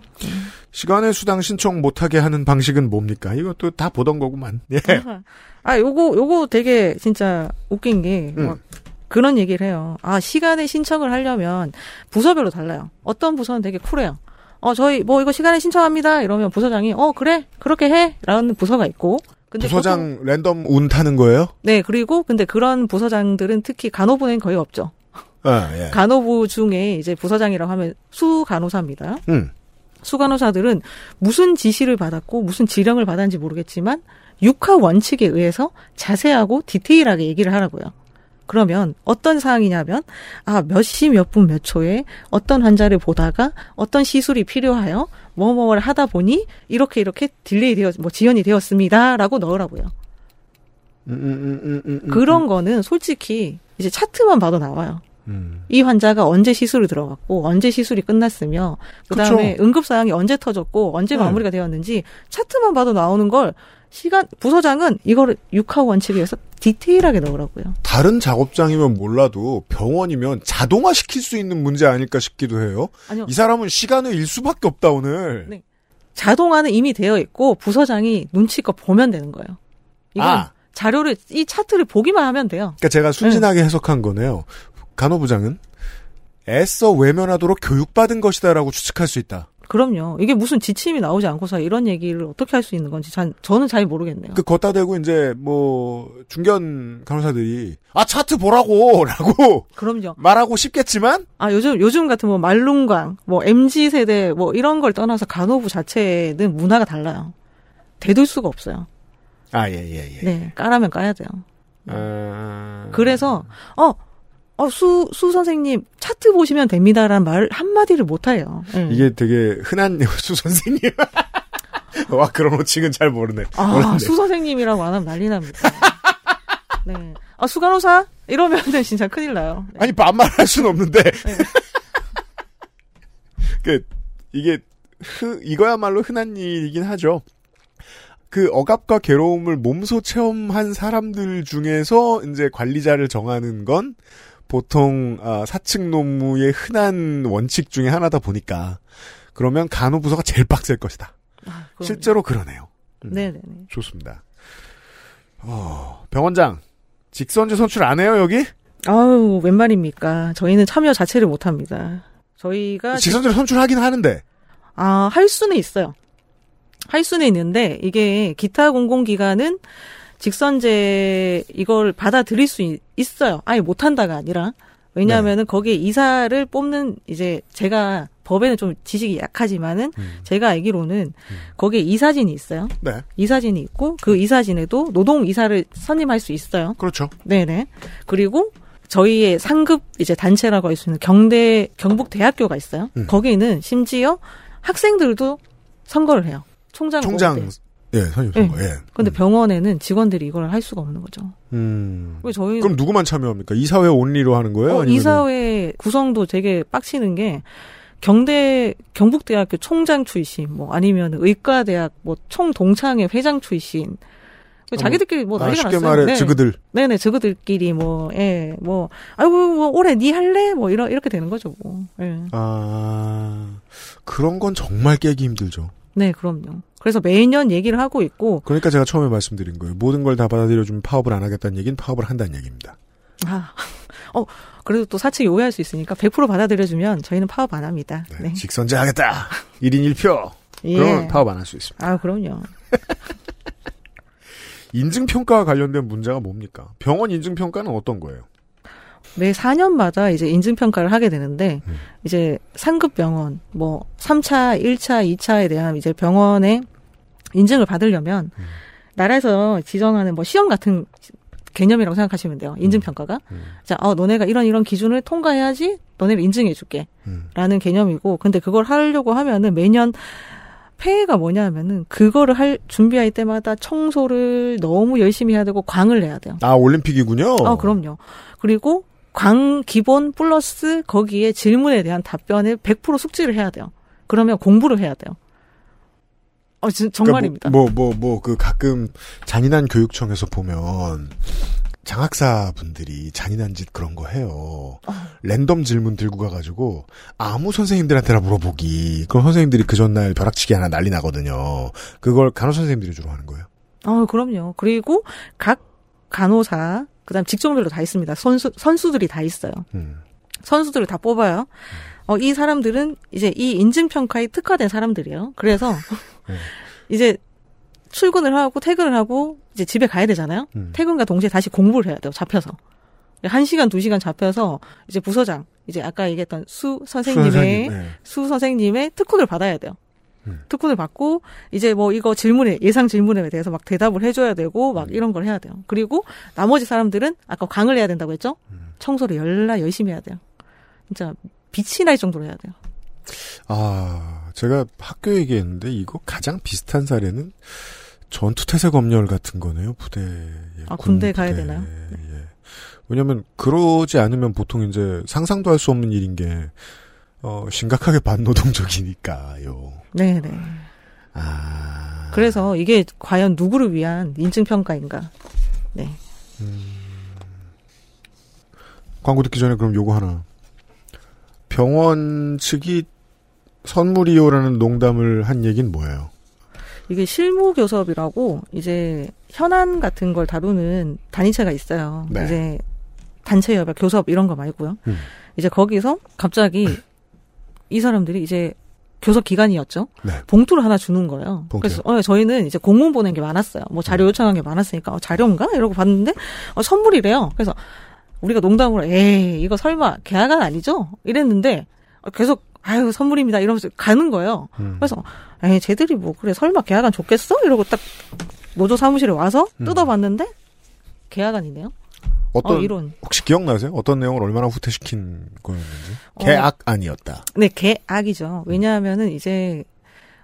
시간의 수당 신청 못하게 하는 방식은 뭡니까? 이것도 다 보던 거구만. 예. 아, 요거, 요거 되게 진짜 웃긴 게, 음. 막 그런 얘기를 해요. 아, 시간에 신청을 하려면 부서별로 달라요. 어떤 부서는 되게 쿨해요. 어, 저희 뭐 이거 시간에 신청합니다. 이러면 부서장이, 어, 그래. 그렇게 해. 라는 부서가 있고. 근데 부서장 보통- 랜덤 운 타는 거예요? 네, 그리고 근데 그런 부서장들은 특히 간호부는 거의 없죠. 아, 예. 간호부 중에 이제 부서장이라고 하면 수간호사입니다. 음. 수간호사들은 무슨 지시를 받았고 무슨 지령을 받았는지 모르겠지만 육하 원칙에 의해서 자세하고 디테일하게 얘기를 하라고요. 그러면 어떤 사항이냐면 아 몇 시 몇 분 몇 초에 어떤 환자를 보다가 어떤 시술이 필요하여 뭐뭐를 하다 보니 이렇게 이렇게 delay 되어 뭐 지연이 되었습니다라고 넣으라고요. 음, 음, 음, 음, 음, 그런 거는 솔직히 이제 차트만 봐도 나와요. 음. 이 환자가 언제 시술을 들어갔고 언제 시술이 끝났으며 그다음에 응급 사항이 언제 터졌고 언제 네. 마무리가 되었는지 차트만 봐도 나오는 걸 시간 부서장은 이거를 육하 원칙에 의해서 디테일하게 넣으라고요. 다른 작업장이면 몰라도 병원이면 자동화 시킬 수 있는 문제 아닐까 싶기도 해요. 아니요. 이 사람은 시간을 일 수밖에 없다 오늘. 네. 자동화는 이미 되어 있고 부서장이 눈치껏 보면 되는 거예요. 이건 아. 자료를 이 차트를 보기만 하면 돼요. 그러니까 제가 순진하게 해석한 거네요. 간호부장은 애써 외면하도록 교육받은 것이다라고 추측할 수 있다. 그럼요. 이게 무슨 지침이 나오지 않고서 이런 얘기를 어떻게 할 수 있는 건지 전, 저는 잘 모르겠네요. 그 걷다 대고 이제 뭐 중견 간호사들이 아 차트 보라고라고 그럼요. 말하고 싶겠지만 아 요즘 요즘 같은 뭐 말룬광, 뭐 mz 세대 뭐 이런 걸 떠나서 간호부 자체는 문화가 달라요. 대들 수가 없어요. 아 예예 예. 네, 까라면 까야 돼요. 아... 그래서 어. 어, 수, 수 선생님, 차트 보시면 됩니다라는 말 한마디를 못 해요. 예. 이게 되게 흔한 수 선생님. 와 그런 호칭은 잘 모르네. 아. 수 선생님이라고 안 하면 난리 납니다. 네. 아, 수 간호사? 이러면은 진짜 큰일 나요. 네. 아니 반말할 수는 없는데. 그 이게 흐 이거야말로 흔한 일이긴 하죠. 그 억압과 괴로움을 몸소 체험한 사람들 중에서 이제 관리자를 정하는 건 보통 아, 사측 노무의 흔한 원칙 중에 하나다 보니까 그러면 간호부서가 제일 빡셀 것이다. 아. 실제로 그러네요. 음, 네네네. 좋습니다. 어, 병원장 직선제 선출 안 해요 여기? 아우, 웬 말입니까. 저희는 참여 자체를 못 합니다. 저희가. 직선제 를 선출하긴 하는데 아, 할 수는 있어요. 할 수는 있는데, 이게 기타 공공기관은 직선제 이걸 받아들일 수 있, 있어요. 아예 못한다가 아니라. 왜냐하면은 거기에 이사를 뽑는 이제 제가 법에는 좀 지식이 약하지만은 제가 알기로는 거기에 이사진이 있어요. 네 이사진이 있고 그 이사진에도 노동 이사를 선임할 수 있어요. 그렇죠. 네네. 그리고 저희의 상급 이제 단체라고 할 수 있는 경대 경북 대학교가 있어요. 음. 거기는 심지어 학생들도 선거를 해요. 총장 총장. 예 선임 선거 예. 근데 병원에는 직원들이 이걸 할 수가 없는 거죠. 음. 왜 저희 그럼 누구만 참여합니까? 이사회 온리로 하는 거예요? 어? 이사회 구성도 되게 빡치는 게 경대 경북대학교 총장 출신 뭐 아니면 의과대학 뭐 총동창회 회장 출신 그 자기들끼리 뭐 아, 난리가 쉽게 났어요. 말해 네. 저그들. 네네 저그들끼리 뭐 예 뭐 아이고 뭐 올해 니 할래 뭐 이런 이렇게 되는 거죠 뭐. 예. 아 그런 건 정말 깨기 힘들죠. 네 그럼요. 그래서 매년 얘기를 하고 있고 그러니까 제가 처음에 말씀드린 거예요. 모든 걸 다 받아들여주면 파업을 안 하겠다는 얘기는 파업을 한다는 얘기입니다. 아, 어 그래도 또 사측이 오해할 수 있으니까 100% 받아들여주면 저희는 파업 안 합니다. 네. 직선제 하겠다. 1인 1표. 예. 그러면 파업 안 할 수 있습니다. 아 그럼요. 인증평가와 관련된 문제가 뭡니까? 병원 인증평가는 어떤 거예요? 매 4년마다 이제 인증평가를 하게 되는데, 음. 이제 상급 병원, 뭐, 3차, 1차, 2차에 대한 이제 병원의 인증을 받으려면, 음. 나라에서 지정하는 뭐 시험 같은 개념이라고 생각하시면 돼요. 인증평가가. 음. 자, 어, 너네가 이런 이런 기준을 통과해야지 너네를 인증해줄게. 음. 라는 개념이고, 근데 그걸 하려고 하면은 매년 폐해가 뭐냐 하면은 그거를 할, 준비할 때마다 청소를 너무 열심히 해야 되고 광을 내야 돼요. 아 올림픽이군요. 어, 그럼요. 그리고 광 기본 플러스 거기에 질문에 대한 답변을 100% 숙지를 해야 돼요. 그러면 공부를 해야 돼요. 어, 진, 정말입니다. 뭐뭐 뭐 그 가끔 잔인한 교육청에서 보면 장학사 분들이 잔인한 짓 그런 거 해요. 어. 랜덤 질문 들고 가가지고 아무 선생님들한테나 물어보기. 그럼 선생님들이 그 전날 벼락치기 하나 난리 나거든요. 그걸 간호 선생님들이 주로 하는 거예요. 어, 그럼요. 그리고 각 간호사, 그 다음 직종별로 다 있습니다. 선수, 선수들이 다 있어요. 음. 선수들을 다 뽑아요. 어, 이 사람들은 이제 이 인증평가에 특화된 사람들이에요. 그래서 이제 출근을 하고 퇴근을 하고 이제 집에 가야 되잖아요. 음. 퇴근과 동시에 다시 공부를 해야 돼요. 잡혀서. 한 시간, 두 시간 잡혀서 이제 부서장, 이제 아까 얘기했던 수 선생님의 선생님, 네. 수 선생님의 특훈을 받아야 돼요. 음. 특훈을 받고 이제 뭐 이거 질문에 예상 질문에 대해서 막 대답을 해줘야 되고 막 이런 걸 해야 돼요. 그리고 나머지 사람들은 아까 강을 해야 된다고 했죠. 청소를 열나 열심히 해야 돼요. 진짜 빛이 날 정도로 해야 돼요. 아, 제가 학교 얘기했는데 이거 가장 비슷한 사례는 전투태세 검열 같은 거네요. 부대. 아, 군대 가야 되나요? 예. 왜냐면 그러지 않으면 보통 이제 상상도 할 수 없는 일인 게 어, 심각하게 반노동적이니까요. 네 네. 아. 그래서 이게 과연 누구를 위한 인증 평가인가. 네. 광고 듣기 전에 그럼 요거 하나. 병원 측이 선물이요라는 농담을 한 얘기는 뭐예요? 이게 실무 교섭이라고 이제 현안 같은 걸 다루는 단위체가 있어요. 네. 이제 단체 협약, 교섭 이런 거 말고요. 음. 이제 거기서 갑자기 이 사람들이 이제 교섭 기간이었죠. 네. 봉투를 하나 주는 거예요. 봉투요? 그래서 어, 저희는 이제 공문 보낸 게 많았어요. 뭐 음. 자료 요청한 게 많았으니까 어, 자료인가 이러고 봤는데 어, 선물이래요. 그래서 우리가 농담으로 에이 이거 설마 계약안 아니죠? 이랬는데 어, 계속 아유 선물입니다 이러면서 가는 거예요. 음. 그래서 에이 쟤들이 뭐 그래 설마 계약안 좋겠어? 이러고 딱 노조 사무실에 와서 음. 뜯어봤는데 계약안이네요. 어떤 어, 이런. 혹시 기억나세요? 어떤 내용을 얼마나 후퇴시킨 거였는지? 어. 계약 아니었다. 네, 계약이죠. 왜냐하면은 이제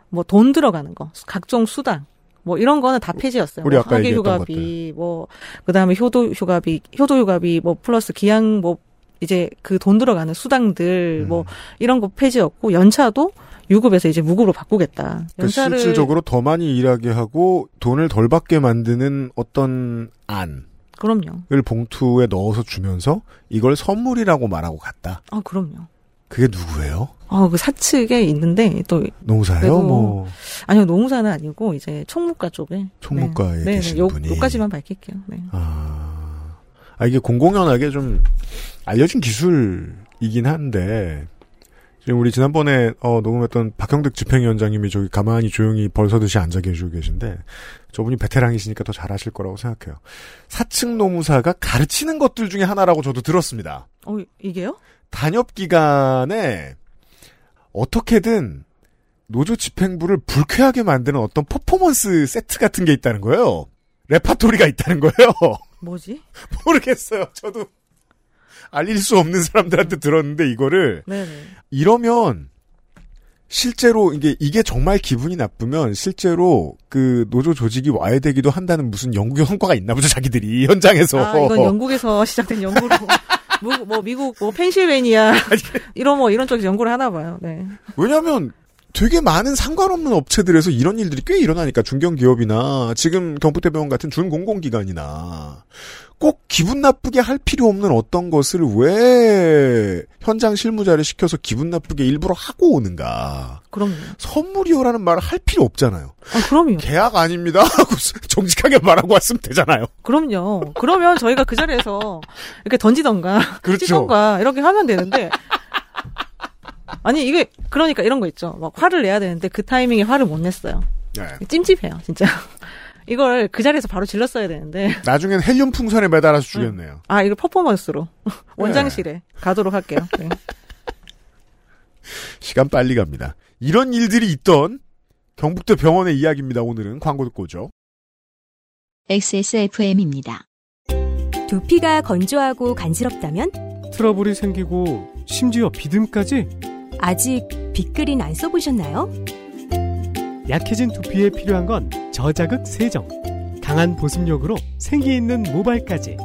뭐 돈 들어가는 거, 각종 수당, 뭐 이런 거는 다 폐지였어요. 우리 뭐 아까 얘기했던 휴가비, 뭐 그다음에 효도 휴가비, 효도 휴가비, 뭐 플러스 기양 뭐 이제 그 돈 들어가는 수당들 음. 뭐 이런 거 폐지였고 연차도 유급에서 이제 무급으로 바꾸겠다. 그러니까 연차를 실질적으로 더 많이 일하게 하고 돈을 덜 받게 만드는 어떤 안을 그럼요. 봉투에 넣어서 주면서 이걸 선물이라고 말하고 갔다. 아 그럼요. 그게 누구예요? 어, 그 사측에 있는데 또 노무사예요? 그래도 뭐 아니요 노무사는 아니고 이제 총무과 쪽에 총무과에 네, 계신 네, 요, 분이. 요까지만 밝힐게요. 네. 아, 아, 이게 공공연하게 좀 알려진 기술이긴 한데, 지금 우리 지난번에, 어, 녹음했던 박형득 집행위원장님이 저기 가만히 조용히 벌서듯이 앉아 계시고 계신데, 저분이 베테랑이시니까 더 잘하실 거라고 생각해요. 사측 노무사가 가르치는 것들 중에 하나라고 저도 들었습니다. 어 이게요? 단협 기간에 어떻게든 노조 집행부를 불쾌하게 만드는 어떤 퍼포먼스 세트 같은 게 있다는 거예요. 레파토리가 있다는 거예요. 뭐지? 모르겠어요. 저도 알릴 수 없는 사람들한테 들었는데 이거를 네네. 이러면 실제로 이게 이게 정말 기분이 나쁘면 실제로 그 노조 조직이 와야 되기도 한다는 무슨 연구 성과가 있나 보죠 자기들이 현장에서 아, 이건 영국에서 시작된 연구로. 뭐, 뭐 미국 뭐 펜실베니아 이런 뭐 이런 쪽에서 연구를 하나 봐요. 네. 왜냐하면 되게 많은 상관없는 업체들에서 이런 일들이 꽤 일어나니까 중견기업이나 지금 경북대병원 같은 준공공기관이나 꼭 기분 나쁘게 할 필요 없는 어떤 것을 왜 현장 실무자를 시켜서 기분 나쁘게 일부러 하고 오는가. 그럼요. 선물이요라는 말을 할 필요 없잖아요. 아, 그럼요. 계약 아닙니다. 하고 정직하게 말하고 왔으면 되잖아요. 그럼요. 그러면 저희가 그 자리에서 이렇게 던지던가, 그렇죠. 찌던가 이렇게 하면 되는데 아니 이게 그러니까 이런 거 있죠. 막 화를 내야 되는데 그 타이밍에 화를 못 냈어요. 네. 찜찜해요, 진짜. 이걸 그 자리에서 바로 질렀어야 되는데 나중엔 헬륨 풍선에 매달아서 주겠네요. 아 이거 퍼포먼스로 원장실에 가도록 할게요. 네. 시간 빨리 갑니다. 이런 일들이 있던 경북대 병원의 이야기입니다. 오늘은 광고 듣고 오죠. XSFM입니다. 두피가 건조하고 간지럽다면 트러블이 생기고 심지어 비듬까지 아직 빅그린 안 써보셨나요? 약해진 두피에 필요한 건 저자극 세정, 강한 보습력으로 생기 있는 모발까지.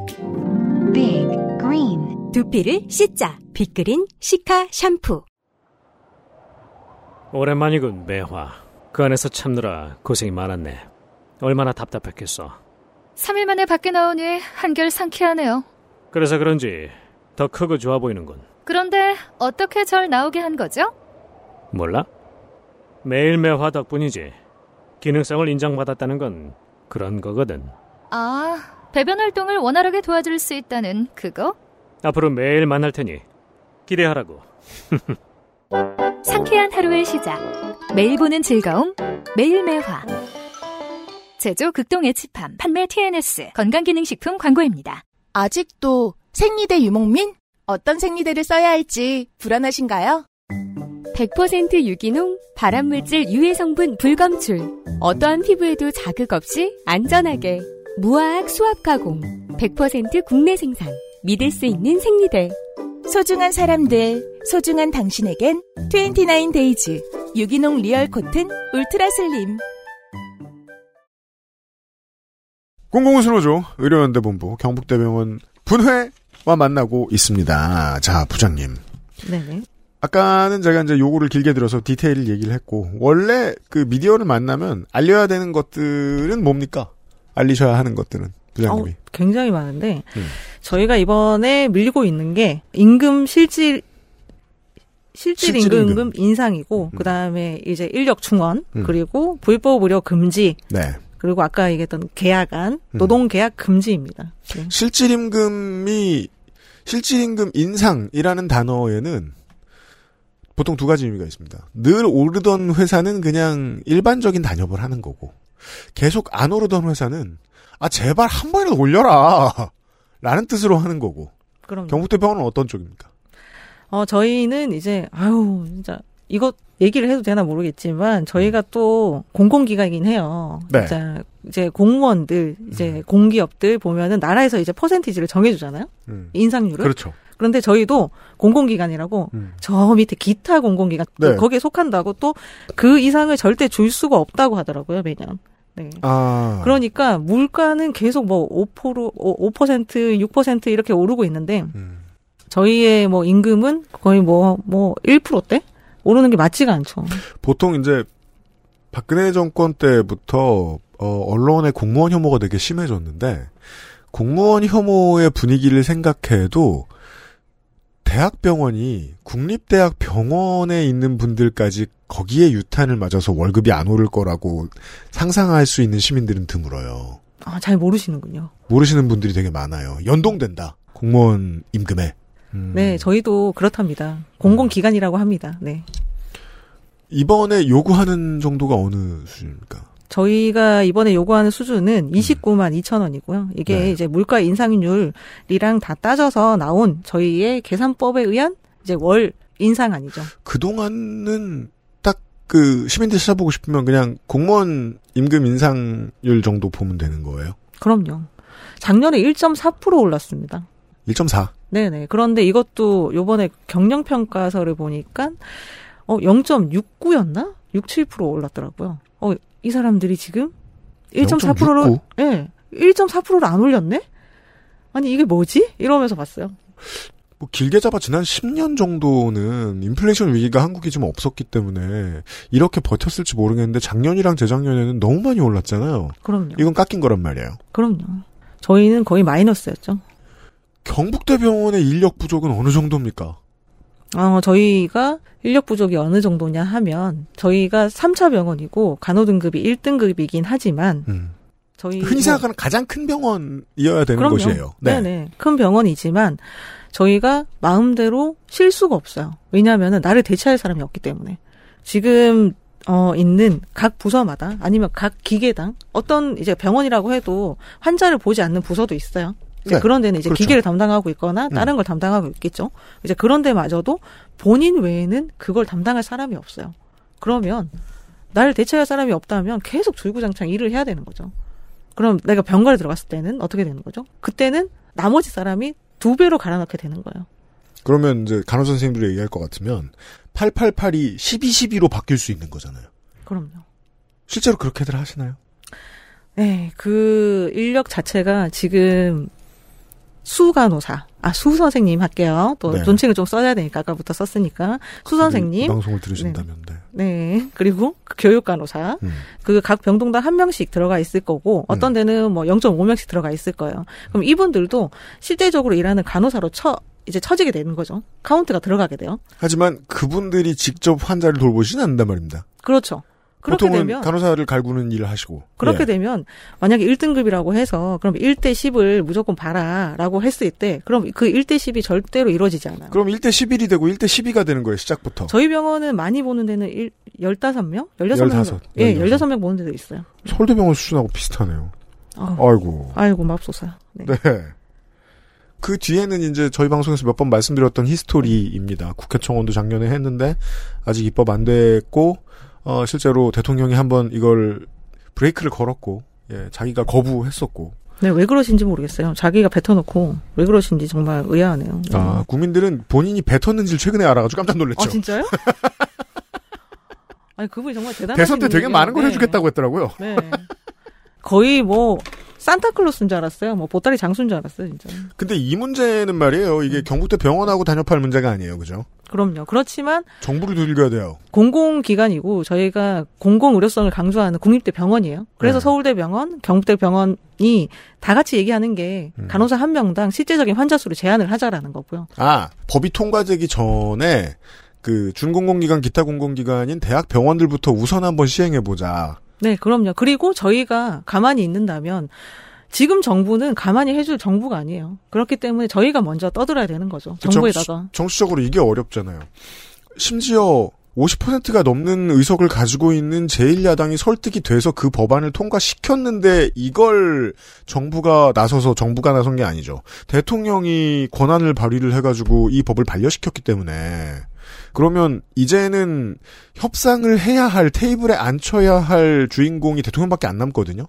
Big Green 두피를 씻자 빅그린 시카 샴푸. 오랜만이군, 매화. 그 안에서 참느라 고생이 많았네. 얼마나 답답했겠어. 3일 만에 밖에 나오니 한결 상쾌하네요. 그래서 그런지 더 크고 좋아 보이는군. 그런데 어떻게 절 나오게 한 거죠? 몰라? 매일 매화 덕분이지. 기능성을 인정받았다는 건 그런 거거든. 아, 배변 활동을 원활하게 도와줄 수 있다는 그거? 앞으로 매일 만날 테니 기대하라고. 상쾌한 하루의 시작. 매일 보는 즐거움, 매일 매화. 제조 극동 에치팜, 판매 TNS, 건강기능식품 광고입니다. 아직도 생리대 유목민? 어떤 생리대를 써야 할지 불안하신가요? 100% 유기농, 발암물질 유해 성분 불검출. 어떠한 피부에도 자극 없이 안전하게. 무화학 수압 가공. 100% 국내 생산. 믿을 수 있는 생리대. 소중한 사람들, 소중한 당신에겐 29Days 유기농 real cotton ultra slim. 공공수노조 의료연대 본부 경북대병원 분회와 만나고 있습니다. 자, 부장님. 네네. 아까는 제가 이제 요구를 길게 들어서 디테일을 얘기를 했고, 원래 그 미디어를 만나면 알려야 되는 것들은 뭡니까? 알리셔야 하는 것들은, 부장님이. 어, 굉장히 많은데 음. 저희가 이번에 밀고 있는 게 임금 실질 실질 실질 임금, 임금. 인상이고 그다음에 이제 인력 충원 음. 그리고 불법 의료 금지 네. 그리고 아까 얘기했던 계약안 음. 노동 계약 금지입니다. 네. 실질 임금이, 실질 임금 인상이라는 단어에는 보통 두 가지 의미가 있습니다. 늘 오르던 회사는 그냥 일반적인 단협을 하는 거고, 계속 안 오르던 회사는, 아, 제발 한 번이라도 올려라! 라는 뜻으로 하는 거고. 그럼 경북대병원은 어떤 쪽입니까? 어 저희는 이제 아유 진짜 이거 얘기를 해도 되나 모르겠지만 저희가 또 공공기관이긴 해요. 네. 진짜 이제 공무원들 이제 공기업들 보면은 나라에서 이제 퍼센티지를 정해주잖아요. 음. 인상률을. 그렇죠. 그런데 저희도 공공기관이라고 음. 저 밑에 기타 공공기관 네. 거기에 속한다고 또 그 이상을 절대 줄 수가 없다고 하더라고요 매년. 네. 아. 그러니까 물가는 계속 뭐 5%, 5%, 6% 이렇게 오르고 있는데 음. 저희의 뭐 임금은 거의 뭐 뭐 1%대 오르는 게 맞지가 않죠. 보통 이제, 박근혜 정권 때부터, 어, 언론의 공무원 혐오가 되게 심해졌는데, 공무원 혐오의 분위기를 생각해도, 대학병원이 국립대학 병원에 있는 분들까지 거기에 유탄을 맞아서 월급이 안 오를 거라고 상상할 수 있는 시민들은 드물어요. 아, 잘 모르시는군요. 모르시는 분들이 되게 많아요. 연동된다. 공무원 임금에. 음. 네, 저희도 그렇답니다. 공공기관이라고 합니다. 네. 이번에 요구하는 정도가 어느 수준입니까? 저희가 이번에 요구하는 수준은 29만 2천 원이고요. 이게 네. 이제 물가 인상률이랑 다 따져서 나온 저희의 계산법에 의한 이제 월 인상안이죠. 그동안은 딱 그 시민들 찾아보고 싶으면 그냥 공무원 임금 인상률 정도 보면 되는 거예요. 그럼요. 작년에 1.4% 올랐습니다. 1.4. 네네. 그런데 이것도 요번에 경영평가서를 보니까, 어, 0.69였나? 6, 7% 올랐더라고요. 어, 이 사람들이 지금 1.4%로, 0.69? 예, 네, 1.4%를 안 올렸네? 아니, 이게 뭐지? 이러면서 봤어요. 뭐 길게 잡아 지난 10년 정도는 인플레이션 위기가 한국에 좀 없었기 때문에 이렇게 버텼을지 모르겠는데 작년이랑 재작년에는 너무 많이 올랐잖아요. 그럼요. 이건 깎인 거란 말이에요. 그럼요. 저희는 거의 마이너스였죠. 경북대병원의 인력 부족은 어느 정도입니까? 어, 저희가 인력 부족이 어느 정도냐 하면, 저희가 3차 병원이고, 간호 등급이 1등급이긴 하지만, 저희. 흔히 뭐- 생각하는 가장 큰 병원이어야 되는 그럼요. 것이에요. 네. 네 큰 병원이지만 저희가 마음대로 쉴 수가 없어요. 왜냐하면 나를 대체할 사람이 없기 때문에. 지금 어 있는 각 부서마다 아니면 각 기계당 어떤 이제 병원이라고 해도 환자를 보지 않는 부서도 있어요. 이제 네. 그런 데는 이제 그렇죠. 기계를 담당하고 있거나 다른 걸 담당하고 있겠죠. 이제 그런 데마저도 본인 외에는 그걸 담당할 사람이 없어요. 그러면 나를 대체할 사람이 없다면 계속 줄구장창 일을 해야 되는 거죠. 그럼 내가 병가에 들어갔을 때는 어떻게 되는 거죠? 그때는 나머지 사람이 두 배로 갈아넣게 되는 거예요. 그러면 이제 간호 선생님들이 얘기할 것 같으면 888이 1212로 바뀔 수 있는 거잖아요. 그럼요. 실제로 그렇게들 하시나요? 네, 그 인력 자체가 지금 수 간호사, 아, 수 선생님 할게요. 또 네. 존칭을 좀 써야 되니까 아까부터 썼으니까 수이 선생님. 방송을 들으신다면 네. 네. 그리고 그 교육 간호사. 음. 그각 병동당 한 명씩 들어가 있을 거고 어떤 데는 뭐 0.5명씩 들어가 있을 거예요. 그럼 이분들도 실제적으로 일하는 간호사로 처 이제 처지게 되는 거죠. 카운트가 들어가게 돼요. 하지만 그분들이 직접 환자를 돌보시는 않는단 말입니다. 그렇죠. 그렇게 보통은 되면 간호사를 갈구는 일을 하시고 그렇게 예. 되면 만약에 1등급이라고 해서 그럼 1대 10을 무조건 봐라라고 했을 때 그럼 그 1대 10이 절대로 이루어지지 않아요. 그럼 1대 11이 되고 1대 12가 되는 거예요 시작부터. 저희 병원은 많이 보는 데는 1, 15명? 16명? 15, 예, 16. 16명 보는 데도 있어요. 서울대병원 수준하고 비슷하네요. 아우. 아이고. 아이고 맙소사. 네. 네. 그 뒤에는 이제 저희 방송에서 몇 번 말씀드렸던 history입니다. 국회 청원도 작년에 했는데 아직 입법 안 됐고 어 실제로 대통령이 한번 이걸 브레이크를 걸었고 예, 자기가 거부했었고 네, 왜 그러신지 모르겠어요. 자기가 뱉어놓고 왜 그러신지 정말 의아하네요. 네. 아, 국민들은 본인이 뱉었는지를 최근에 알아가지고 깜짝 놀랐죠. 아, 진짜요? 아니, 그분이 정말 대단하신 대선 때 되게. 많은 걸 네. 해주겠다고 했더라고요. 네. 거의 뭐 산타클로스인 줄 알았어요. 뭐 보따리 장수인 줄 알았어요, 진짜. 근데 이 문제는 말이에요. 이게 경북대 병원하고 단협할 문제가 아니에요. 그죠? 그럼요. 그렇지만 정부를 두들겨야 돼요. 공공기관이고 저희가 공공 의료성을 강조하는 국립대 병원이에요. 그래서 네. 서울대 병원, 경북대 병원이 다 같이 얘기하는 게 음. 간호사 한 명당 실제적인 환자 수를 제한을 하자라는 거고요. 아, 법이 통과되기 전에 그 준공공기관 기타 공공기관인 대학 병원들부터 우선 한번 시행해 보자. 네, 그럼요. 그리고 저희가 가만히 있는다면 지금 정부는 가만히 해줄 정부가 아니에요. 그렇기 때문에 저희가 먼저 떠들어야 되는 거죠. 정부에다가. 정치 적으로 이게 어렵잖아요. 심지어 50%가 넘는 의석을 가지고 있는 제1야당이 설득이 돼서 그 법안을 통과시켰는데 이걸 정부가 나서서 정부가 나선 게 아니죠. 대통령이 권한을 발휘를 해가지고 이 법을 반려시켰기 때문에 그러면 이제는 협상을 해야 할 테이블에 앉혀야 할 주인공이 대통령밖에 안 남거든요.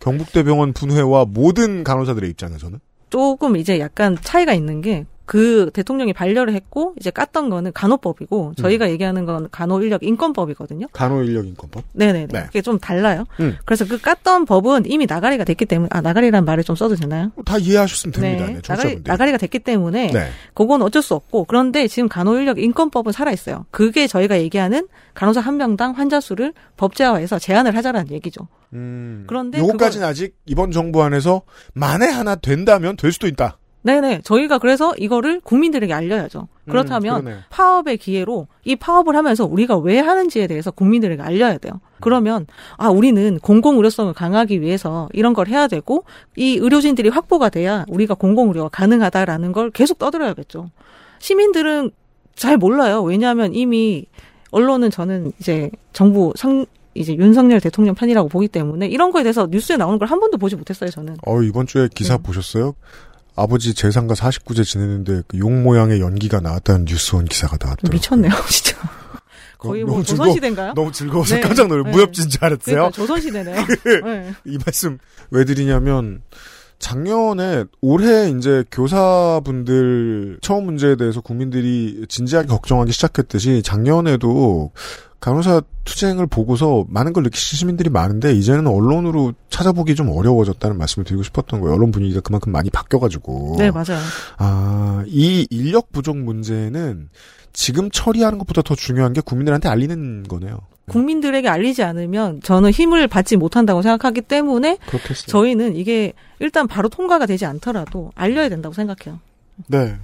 경북대병원 분회와 모든 간호사들의 입장에서는 조금 이제 약간 차이가 있는 게 그 대통령이 반려를 했고 이제 깠던 거는 간호법이고 저희가 음. 얘기하는 건 간호 인력 인권법이거든요. 간호 인력 인권법. 네네네. 네. 그게 좀 달라요. 음. 그래서 그 깠던 법은 이미 나가리가 됐기 때문에 아 나가리란 말을 좀 써도 되나요? 다 이해하셨으면 됩니다. 네, 나가리, 청취자분들. 나가리가 됐기 때문에 네. 그건 어쩔 수 없고 그런데 지금 간호 인력 인권법은 살아 있어요. 그게 저희가 얘기하는 간호사 한 명당 환자 수를 법제화해서 제한을 하자라는 얘기죠. 음, 그런데 요거까지는 아직 이번 정부 안에서 만에 하나 된다면 될 수도 있다. 네네. 저희가 그래서 이거를 국민들에게 알려야죠. 그렇다면 음. 파업의 기회로 이 파업을 하면서 우리가 왜 하는지에 대해서 국민들에게 알려야 돼요. 그러면 아 우리는 공공 의료성을 강하기 위해서 이런 걸 해야 되고 이 의료진들이 확보가 돼야 우리가 공공 의료가 가능하다라는 걸 계속 떠들어야겠죠. 시민들은 잘 몰라요. 왜냐하면 이미 언론은 저는 이제 정부 성 이제 윤석열 대통령 편이라고 보기 때문에 이런 거에 대해서 뉴스에 나오는 걸 한 번도 보지 못했어요. 저는. 어, 이번 주에 기사 네. 보셨어요? 아버지 재산가 49제 지내는데 그 용 모양의 연기가 나왔다는 뉴스원 기사가 나왔더라고요. 미쳤네요, 진짜. 거의 뭐 조선시대인가요? 너무 즐거워서 네. 깜짝 놀래 네. 무협지인 줄 알았어요. 그러니까 조선시대네요. 네. 이 말씀 왜 드리냐면 작년에 올해 이제 교사분들 처음 문제에 대해서 국민들이 진지하게 걱정하기 시작했듯이 작년에도 간호사 투쟁을 보고서 많은 걸 느끼신 시민들이 많은데 이제는 언론으로 찾아보기 좀 어려워졌다는 말씀을 드리고 싶었던 거예요. 언론 분위기가 그만큼 많이 바뀌어가지고. 네, 맞아요. 아, 이 인력 부족 문제는 지금 처리하는 것보다 더 중요한 게 국민들한테 알리는 거네요. 국민들에게 알리지 않으면 저는 힘을 받지 못한다고 생각하기 때문에 그렇겠어요. 저희는 이게 일단 바로 통과가 되지 않더라도 알려야 된다고 생각해요. 네.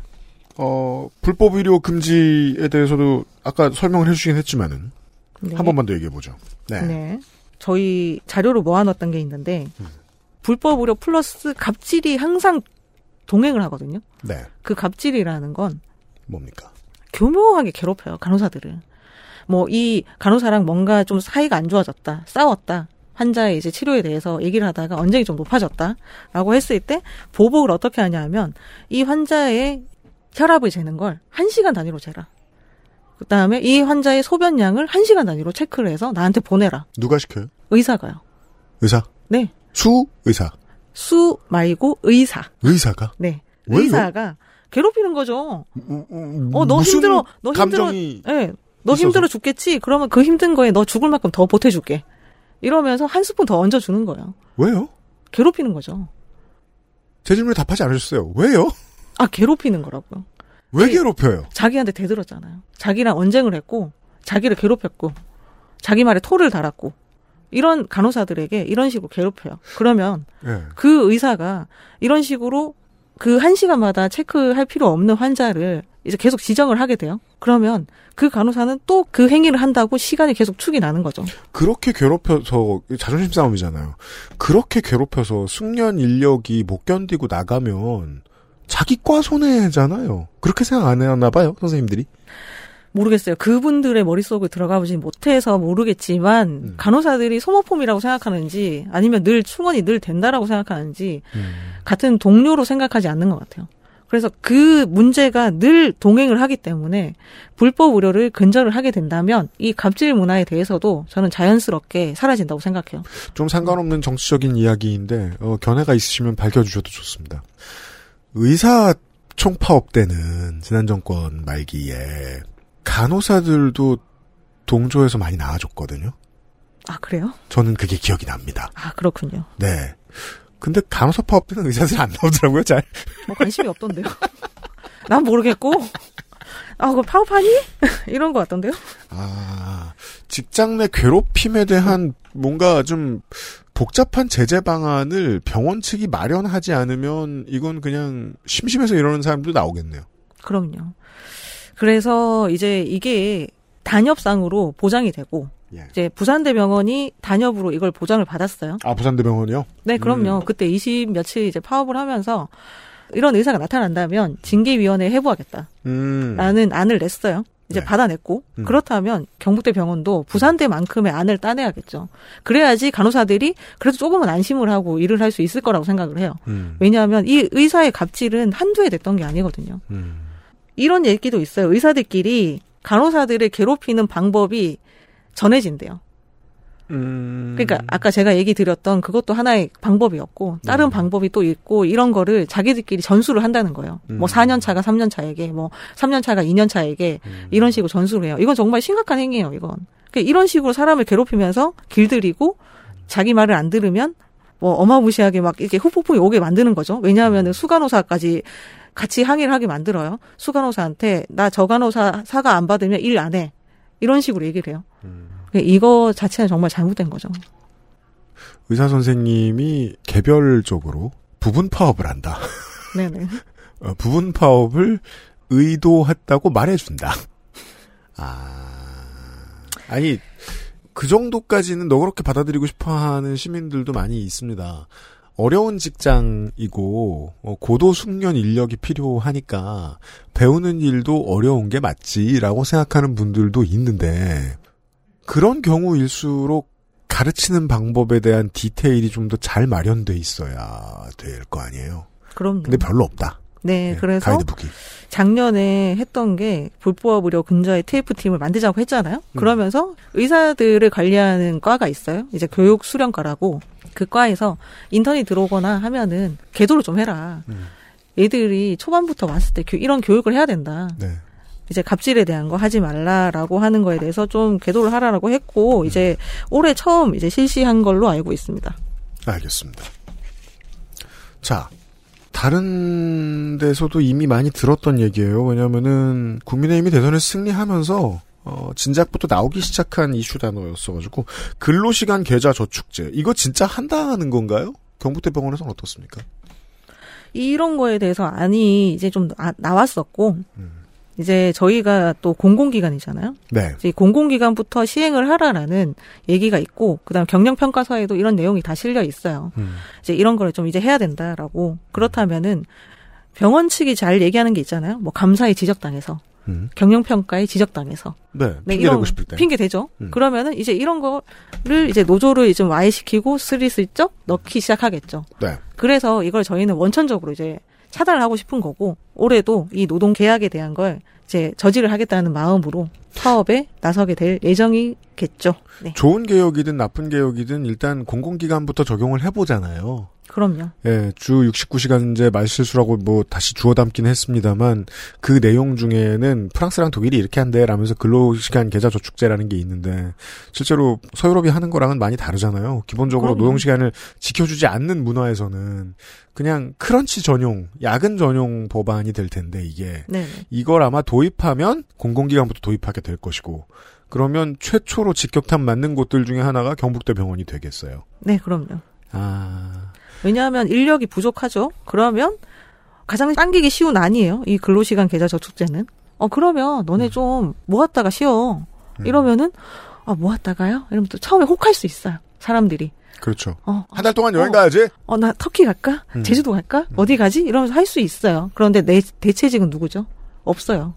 어, 불법 의료 금지에 대해서도 아까 설명을 해주시긴 했지만은 네. 한 번만 더 얘기해 보죠. 네. 네. 저희 자료로 모아놨던 게 있는데 불법 의료 플러스 갑질이 항상 동행을 하거든요. 네. 그 갑질이라는 건 뭡니까? 교묘하게 괴롭혀요 간호사들을. 뭐이 간호사랑 뭔가 좀 사이가 안 좋아졌다, 싸웠다. 환자의 이제 치료에 대해서 얘기를 하다가 언쟁이 좀 높아졌다라고 했을 때 보복을 어떻게 하냐면 이 환자의 혈압을 재는 걸 한 시간 단위로 재라. 그 다음에 이 환자의 소변량을 한 시간 단위로 체크를 해서 나한테 보내라. 누가 시켜요? 의사가요. 의사? 네. 수 의사. 수 말고 의사. 의사가? 네. 왜요? 의사가 괴롭히는 거죠. 어, 너 힘들어. 너 힘들어. 예. 너 있어서? 힘들어 죽겠지. 그러면 그 힘든 거에 너 죽을 만큼 더 보태 줄게. 이러면서 한 스푼 더 얹어 주는 거예요. 왜요? 괴롭히는 거죠. 제 질문에 답하지 않으셨어요. 왜요? 아, 괴롭히는 거라고요. 왜 괴롭혀요? 자기한테 대들었잖아요. 자기랑 언쟁을 했고, 자기를 괴롭혔고, 자기 말에 토를 달았고, 이런 간호사들에게 이런 식으로 괴롭혀요. 그러면 네. 그 의사가 이런 식으로 그 한 시간마다 체크할 필요 없는 환자를 이제 계속 지정을 하게 돼요. 그러면 그 간호사는 또 그 행위를 한다고 시간이 계속 축이 나는 거죠. 그렇게 괴롭혀서 자존심 싸움이잖아요. 그렇게 괴롭혀서 숙련 인력이 못 견디고 나가면 자기 과 손해잖아요. 그렇게 생각 안 해왔나 봐요, 선생님들이. 모르겠어요. 그분들의 머릿속에 들어가 보지 못해서 모르겠지만 음. 간호사들이 소모품이라고 생각하는지 아니면 늘 충원이 늘 된다라고 생각하는지 음. 같은 동료로 생각하지 않는 것 같아요. 그래서 그 문제가 늘 동행을 하기 때문에 불법 의료를 근절을 하게 된다면 이 갑질 문화에 대해서도 저는 자연스럽게 사라진다고 생각해요. 좀 상관없는 정치적인 이야기인데 어, 견해가 있으시면 밝혀주셔도 좋습니다. 의사 총파업 때는 지난 정권 말기에 간호사들도 동조해서 많이 나아졌거든요. 아 그래요? 저는 그게 기억이 납니다. 아 그렇군요. 네. 근데 간호사 파업 때는 의사들이 안 나오더라고요, 잘. 뭐 관심이 없던데요. 난 모르겠고. 아, 그거 파업하니? 이런 거 같던데요? 아, 직장 내 괴롭힘에 대한 뭔가 좀 복잡한 제재 방안을 병원 측이 마련하지 않으면 이건 그냥 심심해서 이러는 사람도 나오겠네요. 그럼요. 그래서 이제 이게 단협상으로 보장이 되고 예. 이제 부산대병원이 단협으로 이걸 보장을 받았어요. 아, 부산대병원이요? 네, 그럼요. 음. 그때 20 며칠 이제 파업을 하면서 이런 의사가 나타난다면 징계위원회에 해부하겠다. 음. 라는 안을 냈어요. 이제 받아냈고 음. 그렇다면 경북대 병원도 부산대만큼의 안을 따내야겠죠. 그래야지 간호사들이 그래도 조금은 안심을 하고 일을 할 수 있을 거라고 생각을 해요. 음. 왜냐하면 이 의사의 갑질은 한두 해 됐던 게 아니거든요. 음. 이런 얘기도 있어요. 의사들끼리 간호사들을 괴롭히는 방법이 전해진대요. 음. 그러니까 아까 제가 얘기 드렸던 그것도 하나의 방법이었고 네. 다른 방법이 또 있고 이런 거를 자기들끼리 전수를 한다는 거예요. 음. 뭐 4년 차가 3년 차에게 뭐 3년 차가 2년 차에게 음. 이런 식으로 전수를 해요. 이건 정말 심각한 행위예요, 이건. 그러니까 이런 식으로 사람을 괴롭히면서 길들이고 자기 말을 안 들으면 뭐 어마무시하게 막 이렇게 후폭풍이 오게 만드는 거죠. 음. 왜냐하면 수간호사까지 같이 항의를 하게 만들어요. 수간호사한테 나 저 간호사 사과 안 받으면 일 안 해. 이런 식으로 얘기를 해요. 음. 그러니까 이거 자체는 정말 잘못된 거죠. 의사 선생님이 개별적으로 부분 파업을 한다. 네네. 어, 부분 파업을 의도했다고 말해준다. 아, 아니 그 정도까지는 너그럽게 받아들이고 싶어 하는 시민들도 많이 있습니다. 어려운 직장이고 어, 고도 숙련 인력이 필요하니까 배우는 일도 어려운 게 맞지라고 생각하는 분들도 있는데 그런 경우일수록 가르치는 방법에 대한 디테일이 좀 더 잘 마련돼 있어야 될 거 아니에요. 그럼요. 근데 별로 없다. 네, 그래서 가이드북이. 작년에 했던 게 불법 의료 근저의 TF 팀을 만들자고 했잖아요. 음. 그러면서 의사들을 관리하는 과가 있어요. 이제 교육 수련과라고 그 과에서 인턴이 들어오거나 하면은 계도를 좀 해라. 음. 애들이 초반부터 왔을 때 교- 이런 교육을 해야 된다. 네. 이제 갑질에 대한 거 하지 말라라고 하는 거에 대해서 좀 계도를 하라라고 했고 음. 이제 올해 처음 이제 실시한 걸로 알고 있습니다. 알겠습니다. 자, 다른 데서도 이미 많이 들었던 얘기예요. 왜냐면은 국민의힘이 대선에 승리하면서 어, 진작부터 나오기 시작한 이슈 단어였어가지고 근로시간 계좌 저축제 이거 진짜 한다는 건가요? 경북대병원에서는 어떻습니까? 이런 거에 대해서 안이 이제 좀 나, 나왔었고 음. 이제 저희가 또 공공기관이잖아요. 네. 이제 공공기관부터 시행을 하라라는 얘기가 있고 그다음 경영평가서에도 이런 내용이 다 실려 있어요. 음. 이제 이런 거를 좀 이제 해야 된다라고 그렇다면은 병원 측이 잘 얘기하는 게 있잖아요. 뭐 감사에 지적당해서 음. 경영평가에 지적당해서 네. 네, 핑계 이런 대고 싶을 때. 핑계 대죠. 음. 그러면은 이제 이런 거를 이제 노조를 좀 와해시키고 스리슬쩍 넣기 시작하겠죠. 네. 그래서 이걸 저희는 원천적으로 이제 차단을 하고 싶은 거고 올해도 이 노동 계약에 대한 걸 이제 저지를 하겠다는 마음으로 파업에 나서게 될 예정이겠죠. 네. 좋은 개혁이든 나쁜 개혁이든 일단 공공기관부터 적용을 해보잖아요. 그럼요. 예, 주 69시간제 말실수라고 뭐 다시 주워 담긴 했습니다만 그 내용 중에는 프랑스랑 독일이 이렇게 한대 라면서 근로시간 계좌 저축제라는 게 있는데 실제로 서유럽이 하는 거랑은 많이 다르잖아요. 기본적으로 그럼요. 노동시간을 지켜주지 않는 문화에서는 그냥 크런치 전용, 야근 전용 법안이 될 텐데 이게 네. 이걸 아마 도입하면 공공기관부터 도입하게 될 것이고 그러면 최초로 직격탄 맞는 곳들 중에 하나가 경북대 병원이 되겠어요. 네, 그럼요. 아, 왜냐하면 인력이 부족하죠. 그러면 가장 당기기 쉬운 안이에요. 이 근로시간 계좌 저축제는. 어 그러면 너네 좀 모았다가 쉬어. 이러면은 아 모았다가요? 이러면 또 처음에 혹할 수 있어요. 사람들이. 그렇죠. 어, 한달 동안 여행 어. 가야지. 어, 나 터키 갈까? 음. 제주도 갈까? 어디 가지? 이러면서 할 수 있어요. 그런데 내 대체직은 누구죠? 없어요.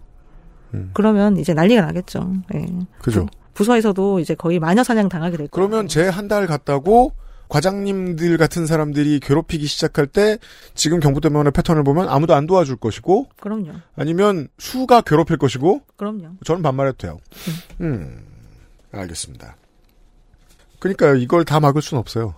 음. 그러면 이제 난리가 나겠죠. 예. 그죠. 부서에서도 이제 거의 마녀 사냥 당하게 될 거예요. 그러면 제 한 달 갔다고 과장님들 같은 사람들이 괴롭히기 시작할 때 지금 경북대병원의 패턴을 보면 아무도 안 도와줄 것이고 그럼요. 아니면 수가 괴롭힐 것이고 그럼요. 저는 반말해도 돼요. 음, 알겠습니다. 그러니까 이걸 다 막을 수는 없어요.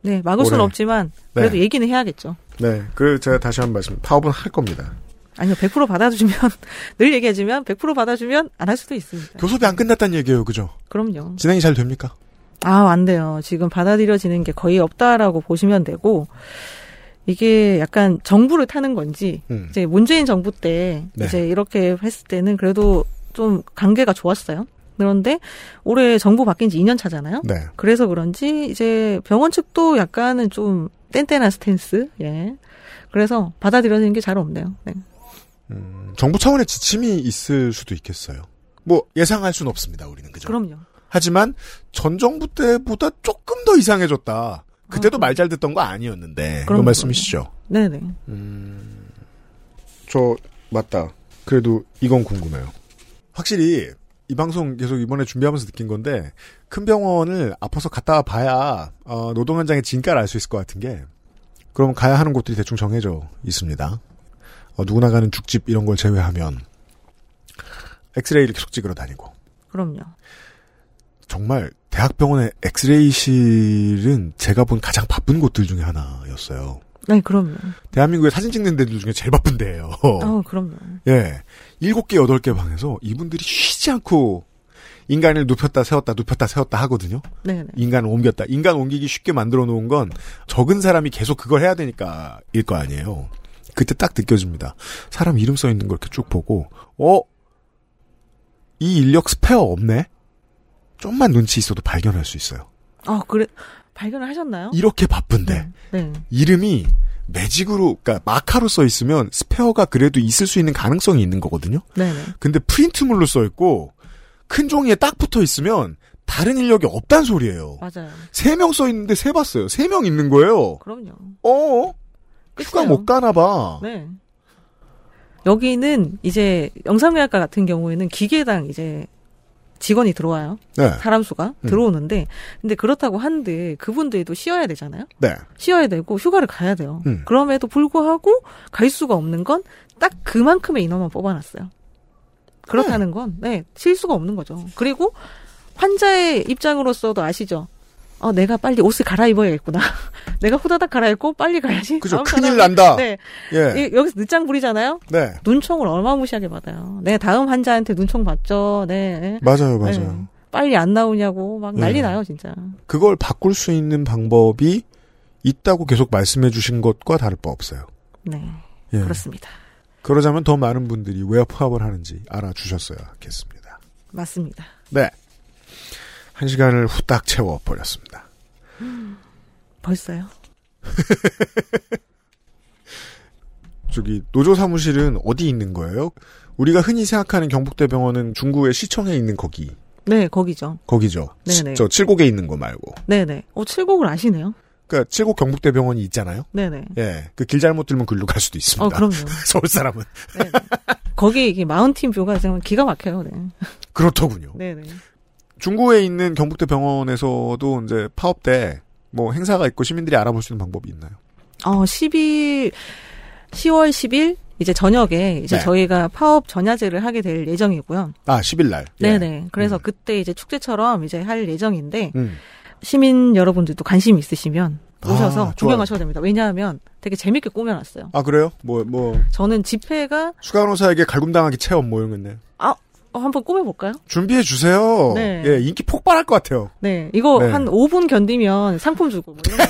네, 막을 수는. 없지만 그래도 네. 얘기는 해야겠죠. 네, 그 제가 다시 한번 말씀, 파업은 할 겁니다. 아니요, 100% 받아주면 늘 얘기하지만 100% 받아주면 안 할 수도 있습니다. 교섭이 안 끝났다는 얘기예요, 그죠? 그럼요. 진행이 잘 됩니까? 아, 안 돼요. 지금 받아들여지는 게 거의 없다라고 보시면 되고, 이게 약간 정부를 타는 건지, 음. 이제 문재인 정부 때, 네. 이제 이렇게 했을 때는 그래도 좀 관계가 좋았어요. 그런데 올해 정부 바뀐 지 2년 차잖아요. 네. 그래서 그런지 이제 병원 측도 약간은 좀 뗀뗀한 스탠스, 예. 그래서 받아들여지는 게 잘 없네요. 네. 정부 차원의 지침이 있을 수도 있겠어요. 뭐 예상할 수는 없습니다. 우리는 그죠? 그럼요. 하지만 전 정부 때보다 조금 더 이상해졌다. 그때도 말잘 듣던 거 아니었는데 그런. 말씀이시죠? 네네. 저 맞다. 그래도 이건 궁금해요. 확실히 이 방송 계속 이번에 준비하면서 느낀 건데 큰 병원을 아파서 갔다 봐야 어, 노동 현장의 진가를 알 수 있을 것 같은 게 그럼 가야 하는 곳들이 대충 정해져 있습니다. 어, 누구나 가는 죽집 이런 걸 제외하면 엑스레이를 계속 찍으러 다니고 그럼요. 정말 대학병원의 엑스레이실은 제가 본 가장 바쁜 곳들 중에 하나였어요. 네, 그럼요. 대한민국에 사진 찍는 데들 중에 제일 바쁜 데예요. 어, 그럼요. 예. 일곱 개, 여덟 개 방에서 이분들이 쉬지 않고 인간을 눕혔다 세웠다 눕혔다 세웠다 하거든요. 네네. 인간을 옮겼다. 인간 옮기기 쉽게 만들어 놓은 건 적은 사람이 계속 그걸 해야 되니까 일 거 아니에요. 그때 딱 느껴집니다. 사람 이름 써 있는 걸 이렇게 쭉 보고, 어? 이 인력 스페어 없네? 좀만 눈치 있어도 발견할 수 있어요. 아, 그래. 발견을 하셨나요? 이렇게 바쁜데, 네. 이름이 매직으로, 그러니까 마카로 써 있으면 스페어가 그래도 있을 수 있는 가능성이 있는 거거든요. 네네. 근데 프린트물로 써 있고 큰 종이에 딱 붙어 있으면 다른 인력이 없단 소리예요. 맞아요. 세 명 써 있는데 세 봤어요. 세 명 있는 거예요. 그럼요. 어? 휴가 못 가나 봐. 네. 여기는 이제 영상의학과 같은 경우에는 기계당 이제 직원이 들어와요. 네. 사람 수가 음. 들어오는데 근데 그렇다고 한데 그분들도 쉬어야 되잖아요. 네. 쉬어야 되고 휴가를 가야 돼요. 음. 그럼에도 불구하고 갈 수가 없는 건 딱 그만큼의 인원만 뽑아놨어요. 그렇다는 건 네, 쉴 수가 없는 거죠. 그리고 환자의 입장으로서도 아시죠? 어, 내가 빨리 옷을 갈아입어야겠구나. 내가 후다닥 갈아입고 빨리 가야지. 그죠. 큰일 난다. 네. 예. 이- 여기서 늦장 부리잖아요. 네. 눈총을 어마무시하게 받아요. 네, 다음 환자한테 눈총 받죠. 네. 맞아요, 맞아요. 네. 빨리 안 나오냐고 막 난리 네. 나요, 진짜. 그걸 바꿀 수 있는 방법이 있다고 계속 말씀해 주신 것과 다를 바 없어요. 네. 예. 그렇습니다. 그러자면 더 많은 분들이 왜 파업을 하는지 알아주셨어야 하겠습니다. 맞습니다. 네. 한 시간을 후딱 채워버렸습니다. 벌써요? 저기 노조 사무실은 어디 있는 거예요? 우리가 흔히 생각하는 경북대병원은 중구의 시청에 있는 거기 네, 거기죠. 거기죠. 네네. 저 칠곡에 있는 거 말고. 네네. 어, 칠곡을 아시네요? 그러니까 칠곡 경북대병원이 있잖아요. 네네. 예, 그 길 잘못 들면 글로 갈 수도 있습니다. 어, 그럼요. 서울 사람은 거기 이게 마운틴 뷰가 정말 기가 막혀요, 네. 그렇더군요. 네네. 중구에 있는 경북대 병원에서도 이제 파업 때 뭐 행사가 있고 시민들이 알아볼 수 있는 방법이 있나요? 어, 10일, 10월 10일, 이제 저녁에 이제 네. 저희가 파업 전야제를 하게 될 예정이고요. 아, 10일 날. 예. 네네. 그래서 그때 이제 축제처럼 이제 할 예정인데, 음. 시민 여러분들도 관심 있으시면 오셔서 아, 구경하셔도 됩니다. 왜냐하면 되게 재밌게 꾸며놨어요. 아, 그래요? 뭐, 뭐, 저는 집회가, 수간호사에게 갈굼당하기 체험 뭐 이런 거네. 아, 어, 한번 꾸며볼까요? 준비해 주세요. 네. 예, 인기 폭발할 것 같아요. 네. 이거 네. 한 5분 견디면 상품 주고, 뭐 이런 거.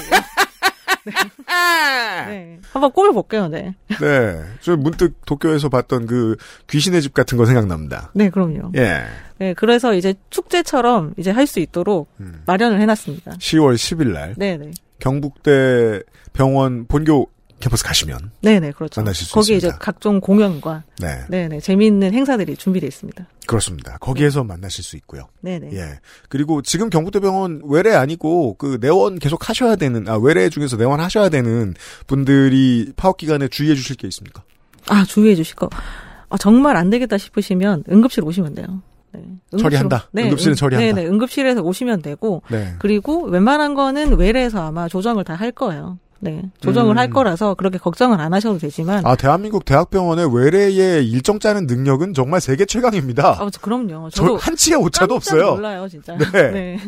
네. 네. 한번 꾸며볼게요, 네. 네. 저 문득 도쿄에서 봤던 그 귀신의 집 같은 거 생각납니다. 네, 그럼요. 예. 네, 그래서 이제 축제처럼 이제 할 수 있도록 음. 마련을 해놨습니다. 10월 10일 날 네네. 경북대 병원 본교 캠퍼스 가시면 네네, 그렇죠. 만나실 수 거기에 있습니다. 이제 각종 공연과 네. 네네 재미있는 행사들이 준비되어 있습니다. 그렇습니다. 거기에서 만나실 수 있고요. 네네. 예. 그리고 지금 경북대병원 외래 아니고 그 내원 계속 하셔야 되는 아 외래 중에서 내원 하셔야 되는 분들이 파업 기간에 주의해 주실 게 있습니까? 아 주의해 주실 거. 아, 정말 안 되겠다 싶으시면 응급실 오시면 돼요. 네. 처리한다. 응급실은 처리한다. 네네. 응급실에서 오시면 되고 네. 그리고 웬만한 거는 외래에서 아마 조정을 다 할 거예요. 네. 조정을 음. 할 거라서 그렇게 걱정을 안 하셔도 되지만 아 대한민국 대학병원의 외래의 일정 짜는 능력은 정말 세계 최강입니다. 아, 저- 그럼요. 저 저도 한 치의 오차도 깜짝 없어요. 몰라요, 진짜. 네.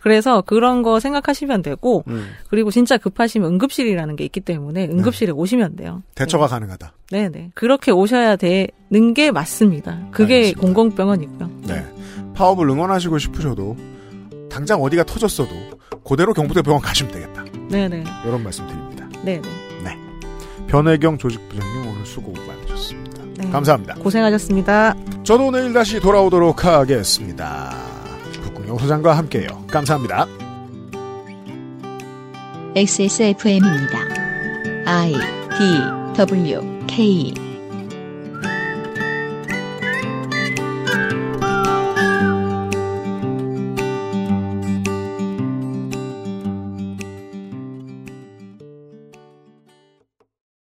그래서 그런 거 생각하시면 되고, 음. 그리고 진짜 급하시면 응급실이라는 게 있기 때문에 응급실에 오시면 돼요. 대처가 가능하다. 네네. 그렇게 오셔야 되는 게 맞습니다. 그게 공공병원이고요. 네. 파업을 응원하시고 싶으셔도 당장 어디가 터졌어도 그대로 경부대 병원 가시면 되겠다. 네네. 이런 말씀 드립니다. 네네. 네. 변혜경 조직부장님 오늘 수고 많으셨습니다. 네. 감사합니다. 고생하셨습니다. 저도 내일 다시 돌아오도록 하겠습니다. 북궁영 소장과 함께요. 감사합니다. XSFM입니다. I D W K